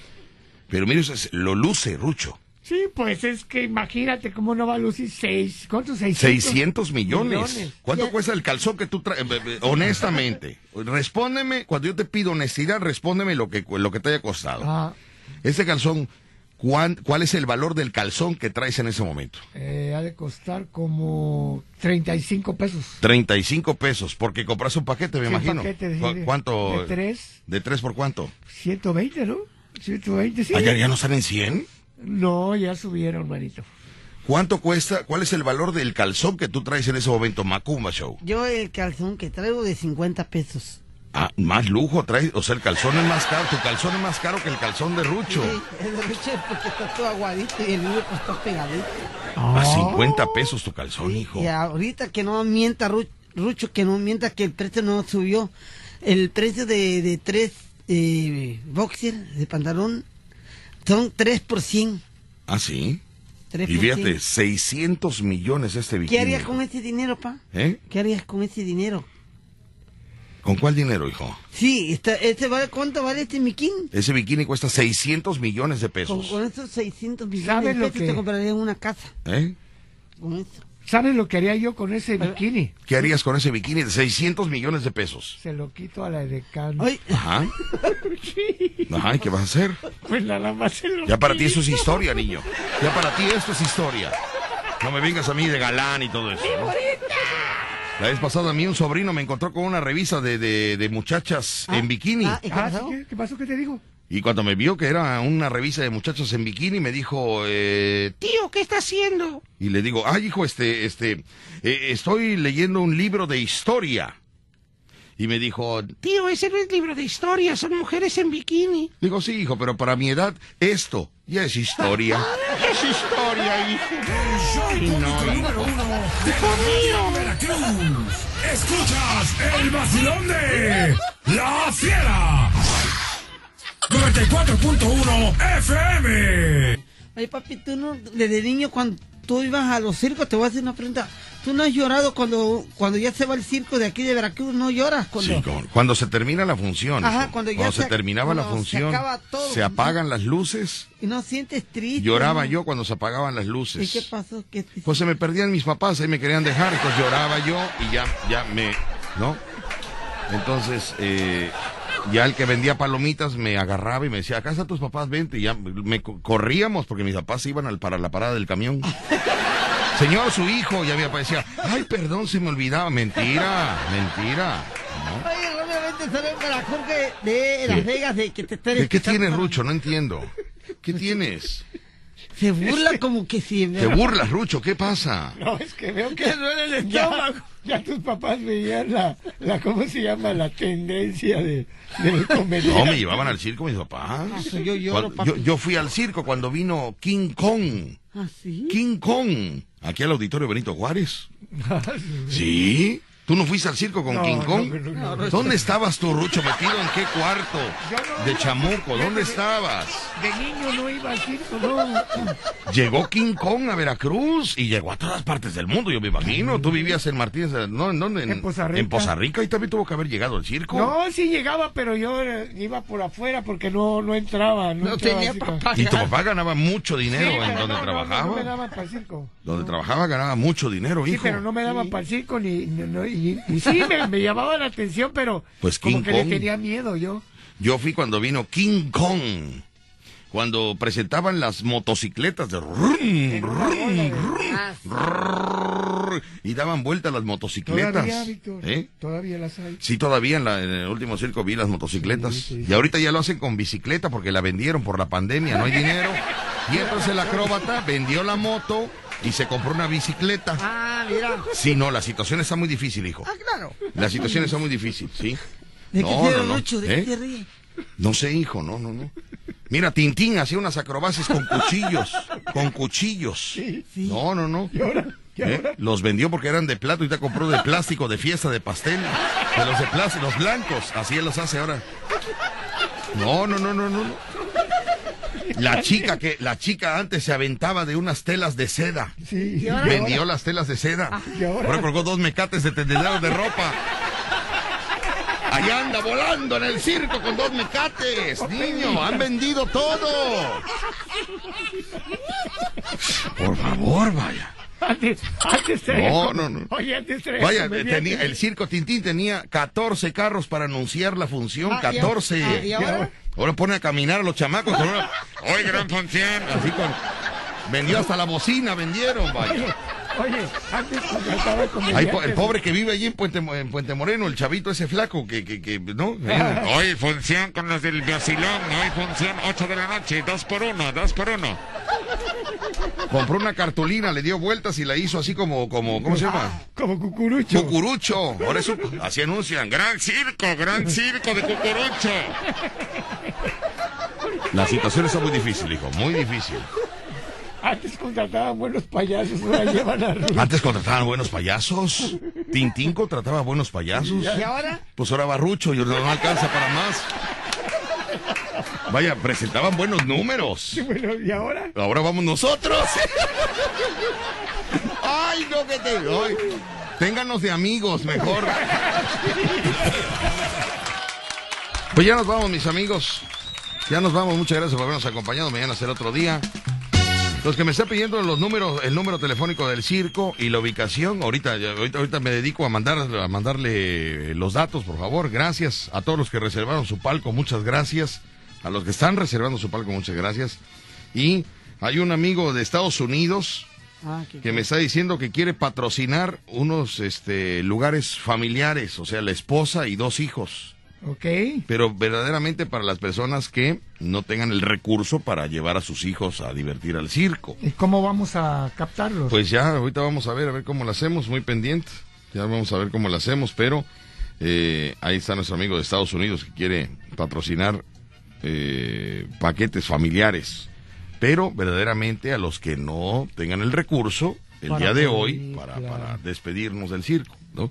Speaker 2: pero mire, lo luce, Rucho.
Speaker 5: Sí, pues es que imagínate cómo no va a lucir seis. ¿Cuántos 600?
Speaker 2: 600 millones. ¿Cuánto
Speaker 3: Ya-
Speaker 2: cuesta el calzón que tú traes? Eh, eh, Honestamente, respóndeme, cuando yo te pido honestidad, respóndeme lo que, lo que te haya costado.
Speaker 5: Ah,
Speaker 2: Este calzón, ¿cuán- ¿cuál es el valor del calzón que traes en ese momento?
Speaker 5: eh, ha de costar como 35 pesos.
Speaker 2: 35 pesos, porque compras un paquete, me
Speaker 5: Sí,
Speaker 2: imagino.
Speaker 5: paquete de-
Speaker 2: ¿Cu- ¿Cuánto?
Speaker 5: de tres.
Speaker 2: ¿De tres por cuánto?
Speaker 5: 120, ¿no? 120, sí.
Speaker 2: Ah, ¿ya, no salen 100?
Speaker 5: No, ya subieron, manito.
Speaker 2: ¿Cuánto cuesta? ¿Cuál es el valor del calzón que tú traes en ese momento, Macumba Show?
Speaker 3: Yo el calzón que traigo de 50 pesos.
Speaker 2: Ah, más lujo traes, o sea, el calzón es más caro, tu calzón es más caro que el calzón de Rucho.
Speaker 3: Sí, el de Rucho es porque está todo aguadito y el mío pues está pegadito.
Speaker 2: A 50 pesos tu calzón, hijo.
Speaker 3: Y ahorita que no mienta Ru- Rucho, que no mienta que el precio no subió. El precio de, de tres eh, boxer de pantalón son 3 por 100.
Speaker 2: Ah, sí.
Speaker 3: 3
Speaker 2: Y
Speaker 3: por
Speaker 2: fíjate,
Speaker 3: 100.
Speaker 2: 600 millones este bikini.
Speaker 3: ¿Qué harías con ese dinero, pa?
Speaker 2: ¿Eh?
Speaker 3: ¿Qué harías con ese dinero?
Speaker 2: ¿Con cuál dinero, hijo?
Speaker 3: Sí, está, este vale, ¿cuánto vale este bikini?
Speaker 2: Ese bikini cuesta 600 millones de
Speaker 3: Con,
Speaker 2: pesos.
Speaker 3: con esos 600 millones
Speaker 5: ¿Sabes
Speaker 3: de
Speaker 5: lo
Speaker 3: pesos
Speaker 5: que-
Speaker 3: te comprarías una casa.
Speaker 2: ¿Eh?
Speaker 3: Con eso.
Speaker 5: ¿Sabes lo que haría yo con ese bikini?
Speaker 2: ¿Qué harías con ese bikini de 600 millones de pesos?
Speaker 5: Se lo quito a la edecán.
Speaker 3: Ay,
Speaker 2: Ajá. *laughs* Ajá, ¿y qué vas a hacer?
Speaker 5: Pues nada más se lo
Speaker 2: Ya para ti eso es historia, niño. Ya para ti esto es historia. No me vengas a mí de galán y todo eso. ¿no? La vez pasada a mí un sobrino me encontró con una revista de, de- de muchachas en bikini.
Speaker 3: ah, ¿y qué
Speaker 5: Ah, ¿sí?
Speaker 3: pasó?
Speaker 5: ¿Qué, qué pasó? ¿Qué te dijo?
Speaker 2: Y cuando me vio que era una revista de muchachas en bikini, me dijo, eh, tío, ¿qué está haciendo? Y le digo, ay, hijo, este, este, eh, estoy leyendo un libro de historia. Y me dijo, tío, ese no es libro de historia, son mujeres en bikini. Digo, sí, hijo, pero para mi edad, esto ya es historia. *laughs* es historia, hijo.
Speaker 4: Show número uno de Veracruz. Escuchas el vacilón de La Fiera. 94.1 FM.
Speaker 3: Oye, papi, tú no, desde niño cuando tú ibas a los circos, te voy a hacer una pregunta. ¿Tú no has llorado cuando, cuando ya se va el circo de aquí de Veracruz? ¿No lloras? Cuando...
Speaker 2: Sí, cuando se termina la función.
Speaker 3: Ajá, cuando ya
Speaker 2: se,
Speaker 3: se-
Speaker 2: terminaba la
Speaker 3: cuando se
Speaker 2: función,
Speaker 3: acaba todo.
Speaker 2: se apagan las luces.
Speaker 3: ¿Y no sientes triste?
Speaker 2: Lloraba
Speaker 3: no?
Speaker 2: yo cuando se apagaban las
Speaker 3: ¿Y
Speaker 2: luces.
Speaker 3: qué pasó? ¿Qué te-
Speaker 2: Pues se me perdían mis papás, ahí me querían dejar, entonces lloraba yo y ya, ya me, ¿no? Entonces, eh, ya el que vendía palomitas me agarraba y me decía, acá están tus papás, vente, y ya me co- corríamos porque mis papás se iban al, para la parada del camión. *laughs* Señor, su hijo, ya mi papá decía, ay, perdón, se me olvidaba, mentira, mentira. ¿no?
Speaker 3: Oye, obviamente sabes para Jorge de Las. Vegas de que te están
Speaker 2: ¿Qué, qué tienes, Rucho? No entiendo. ¿Qué tienes?
Speaker 3: Se burla como que si...
Speaker 2: Te burlas, Rucho, ¿qué pasa?
Speaker 5: No, es que veo que
Speaker 3: duele el estómago.
Speaker 5: ya tus papás veían la, la, ¿cómo se llama? La tendencia de, del comediante.
Speaker 2: No, me llevaban al circo mis papás.
Speaker 3: Ah, yo lloro,
Speaker 2: Cuando- yo, yo fui al circo cuando vino King Kong.
Speaker 3: ¿Ah, sí?
Speaker 2: King Kong. Aquí al auditorio Benito Juárez. ¿Sí? ¿Tú no fuiste al circo con
Speaker 5: No,
Speaker 2: King
Speaker 5: no,
Speaker 2: Kong?
Speaker 5: no, no,
Speaker 2: ¿Dónde estabas tú, Rucho? ¿Metido en qué cuarto? De
Speaker 5: iba.
Speaker 2: chamuco, ¿dónde estabas?
Speaker 5: De niño no iba al circo, no. *clears throat*
Speaker 2: Llegó King Kong a Veracruz y llegó a todas partes del mundo, yo me imagino. Tú vivías en Martínez, ¿no? ¿En dónde?
Speaker 5: En Poza Rica.
Speaker 2: En Poza Rica y también tuvo que haber llegado al circo.
Speaker 5: No, sí llegaba, pero yo eh, iba por afuera porque no, no entraba. No,
Speaker 3: No
Speaker 5: entraba
Speaker 3: tenía papá.
Speaker 2: Y tu papá ganaba mucho dinero
Speaker 5: Sí,
Speaker 2: en donde trabajaba.
Speaker 5: No, no me daban para el circo.
Speaker 2: Donde trabajaba ganaba mucho dinero,
Speaker 5: Sí,
Speaker 2: hijo.
Speaker 5: pero no me daban para el circo ni, y, y sí me, me llamaba la atención, pero
Speaker 2: Pues
Speaker 5: como
Speaker 2: King
Speaker 5: que
Speaker 2: Kong.
Speaker 5: le tenía miedo yo.
Speaker 2: Yo fui cuando vino King Kong. Cuando presentaban las motocicletas de rum, rum,
Speaker 3: Ah,
Speaker 2: rum, y daban vuelta las motocicletas.
Speaker 5: Todavía, Víctor.
Speaker 2: ¿Eh?
Speaker 5: Todavía las hay.
Speaker 2: Sí, todavía en, la- en el último circo vi las motocicletas.
Speaker 5: Sí, sí, sí.
Speaker 2: Y ahorita ya lo hacen con bicicleta porque la vendieron por la pandemia, no hay dinero. Y entonces el acróbata vendió la moto y se compró una bicicleta.
Speaker 3: Ah, mira.
Speaker 2: Sí, no, la situación está muy difícil, hijo.
Speaker 3: Ah, claro.
Speaker 2: La situación está muy difícil, ¿sí?
Speaker 3: ¿De
Speaker 2: No,
Speaker 3: qué
Speaker 2: no, no.
Speaker 3: Lucho? ¿De
Speaker 2: ¿Eh?
Speaker 3: qué se ríe?
Speaker 2: No sé, hijo, no, no, no. Mira, Tintín hacía unas acrobacias con cuchillos, con cuchillos. No, no, no.
Speaker 5: Y ahora, y
Speaker 2: ¿Eh?
Speaker 5: ahora.
Speaker 2: Los vendió porque eran de plato y te compró de plástico, de fiesta, de pastel. De los de plástico, los blancos. Así él los hace ahora. No, no, no, no, no. no. La chica que, la chica antes se aventaba de unas telas de seda.
Speaker 5: Sí.
Speaker 3: Y ahora-
Speaker 2: Vendió las telas de seda.
Speaker 5: ¿Y ahora?
Speaker 2: Ahora colgó dos mecates de tendederos de ropa. Allá anda volando en el circo con dos mecates. Niño, han vendido todo. Por favor, vaya.
Speaker 5: Antes, antes
Speaker 2: No, no, no.
Speaker 5: Oye, antes traía
Speaker 2: Vaya,
Speaker 5: comediante.
Speaker 2: tenía, el circo Tintín tenía 14 carros para anunciar la función.
Speaker 3: Ah, y ahora-
Speaker 2: 14.
Speaker 3: ah, ¿y ahora?
Speaker 2: Ahora pone a caminar a los chamacos con una. ¡Hoy gran función! Así con. Vendió hasta la bocina, vendieron, vaya.
Speaker 5: Oye, antes
Speaker 2: Ahí, el pobre que vive allí en Puente, en Puente Moreno, el chavito ese flaco, que, que, que ¿no?
Speaker 7: Hoy función con los del vacilón, hoy función 8 de la noche, 2 por 1, 2 por 1.
Speaker 2: Compró una cartulina, le dio vueltas y la hizo así como, como, ¿cómo se llama?
Speaker 5: Como cucurucho.
Speaker 2: Cucurucho. Ahora eso, así anuncian. Gran circo, gran circo de cucurucho. *laughs* La situación está muy difícil, hijo, muy difícil.
Speaker 5: Antes contrataban buenos payasos, ahora llevan a.
Speaker 2: Antes contrataban buenos payasos. Tintín contrataba buenos payasos.
Speaker 3: ¿Y ahora?
Speaker 2: Pues ahora Barrucho y no alcanza para más. Vaya, presentaban buenos números.
Speaker 5: Bueno, ¿y ahora?
Speaker 2: Ahora vamos nosotros. Ay, no que te. ay, ténganos de amigos mejor. *laughs* Pues ya nos vamos, mis amigos. Ya nos vamos. Muchas gracias por habernos acompañado. Mañana será otro día. Los que me están pidiendo los números, el número telefónico del circo y la ubicación, ahorita, ahorita, ahorita me dedico a mandar, a mandarle los datos, por favor. Gracias a todos los que reservaron su palco, muchas gracias. A los que están reservando su palco, muchas gracias. Y hay un amigo de Estados Unidos
Speaker 3: Ah,
Speaker 2: que me está diciendo que quiere patrocinar unos este, lugares familiares, o sea, la esposa y dos hijos
Speaker 5: Ok.
Speaker 2: pero verdaderamente para las personas que no tengan el recurso para llevar a sus hijos a divertir al circo.
Speaker 5: ¿Y cómo vamos a captarlos?
Speaker 2: Pues ya, ahorita vamos a ver, a ver cómo lo hacemos, muy pendiente. Ya vamos a ver cómo lo hacemos, pero eh, ahí está nuestro amigo de Estados Unidos que quiere patrocinar eh, paquetes familiares. Pero verdaderamente a los que no tengan el recurso el
Speaker 5: Para
Speaker 2: día de hoy para despedirnos del circo, ¿no?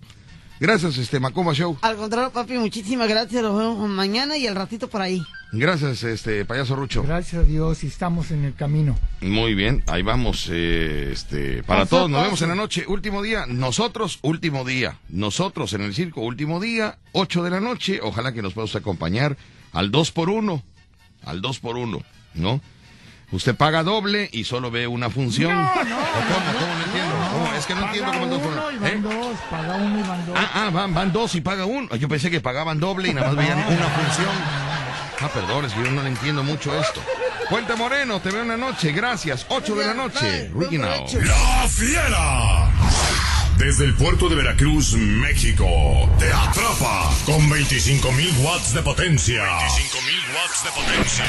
Speaker 2: Gracias, este Macoma Show.
Speaker 3: Al contrario, papi, muchísimas gracias. Nos vemos mañana y al ratito por ahí.
Speaker 2: Gracias, este payaso Rucho.
Speaker 5: Gracias a Dios y estamos en el camino.
Speaker 2: Muy bien, ahí vamos. eh, este, para
Speaker 3: Paso
Speaker 2: todos, nos
Speaker 3: paso.
Speaker 2: vemos en la noche. Último día, nosotros, último día. Nosotros en el circo, último día, 8 de la noche. Ojalá que nos puedas acompañar al 2 por 1 Al 2 por 1 ¿no? Usted paga doble y solo ve una función.
Speaker 5: No, no,
Speaker 2: ¿O ¿Cómo? ¿Cómo no. Es que no
Speaker 5: Paga
Speaker 2: entiendo cómo el 2 por
Speaker 5: uno
Speaker 2: 1
Speaker 5: y van dos, paga uno y van dos.
Speaker 2: Ah, ah, van, van dos y paga uno. Yo pensé que pagaban doble y nada más veían una función. Ah, perdón, es que yo no le entiendo mucho esto. Puente Moreno, te veo una noche. Gracias. 8 de la noche. Now.
Speaker 4: La Fiera. Desde el puerto de Veracruz, México, te atrapa con 25.000 watts de potencia. 25.000 watts de potencia.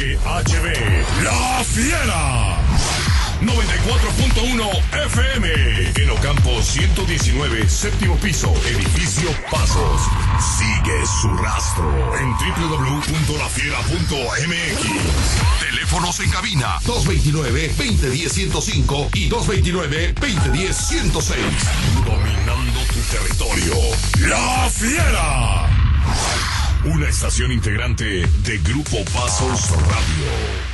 Speaker 4: XHHB. La Fiera. 94.1 FM. En Ocampo 119, séptimo piso, edificio Pasos. Sigue su rastro en www.lafiera.mx. Teléfonos en cabina 229-2010-105 y 229-2010-106. Dominando tu territorio. La Fiera. Una estación integrante de Grupo Pasos Radio.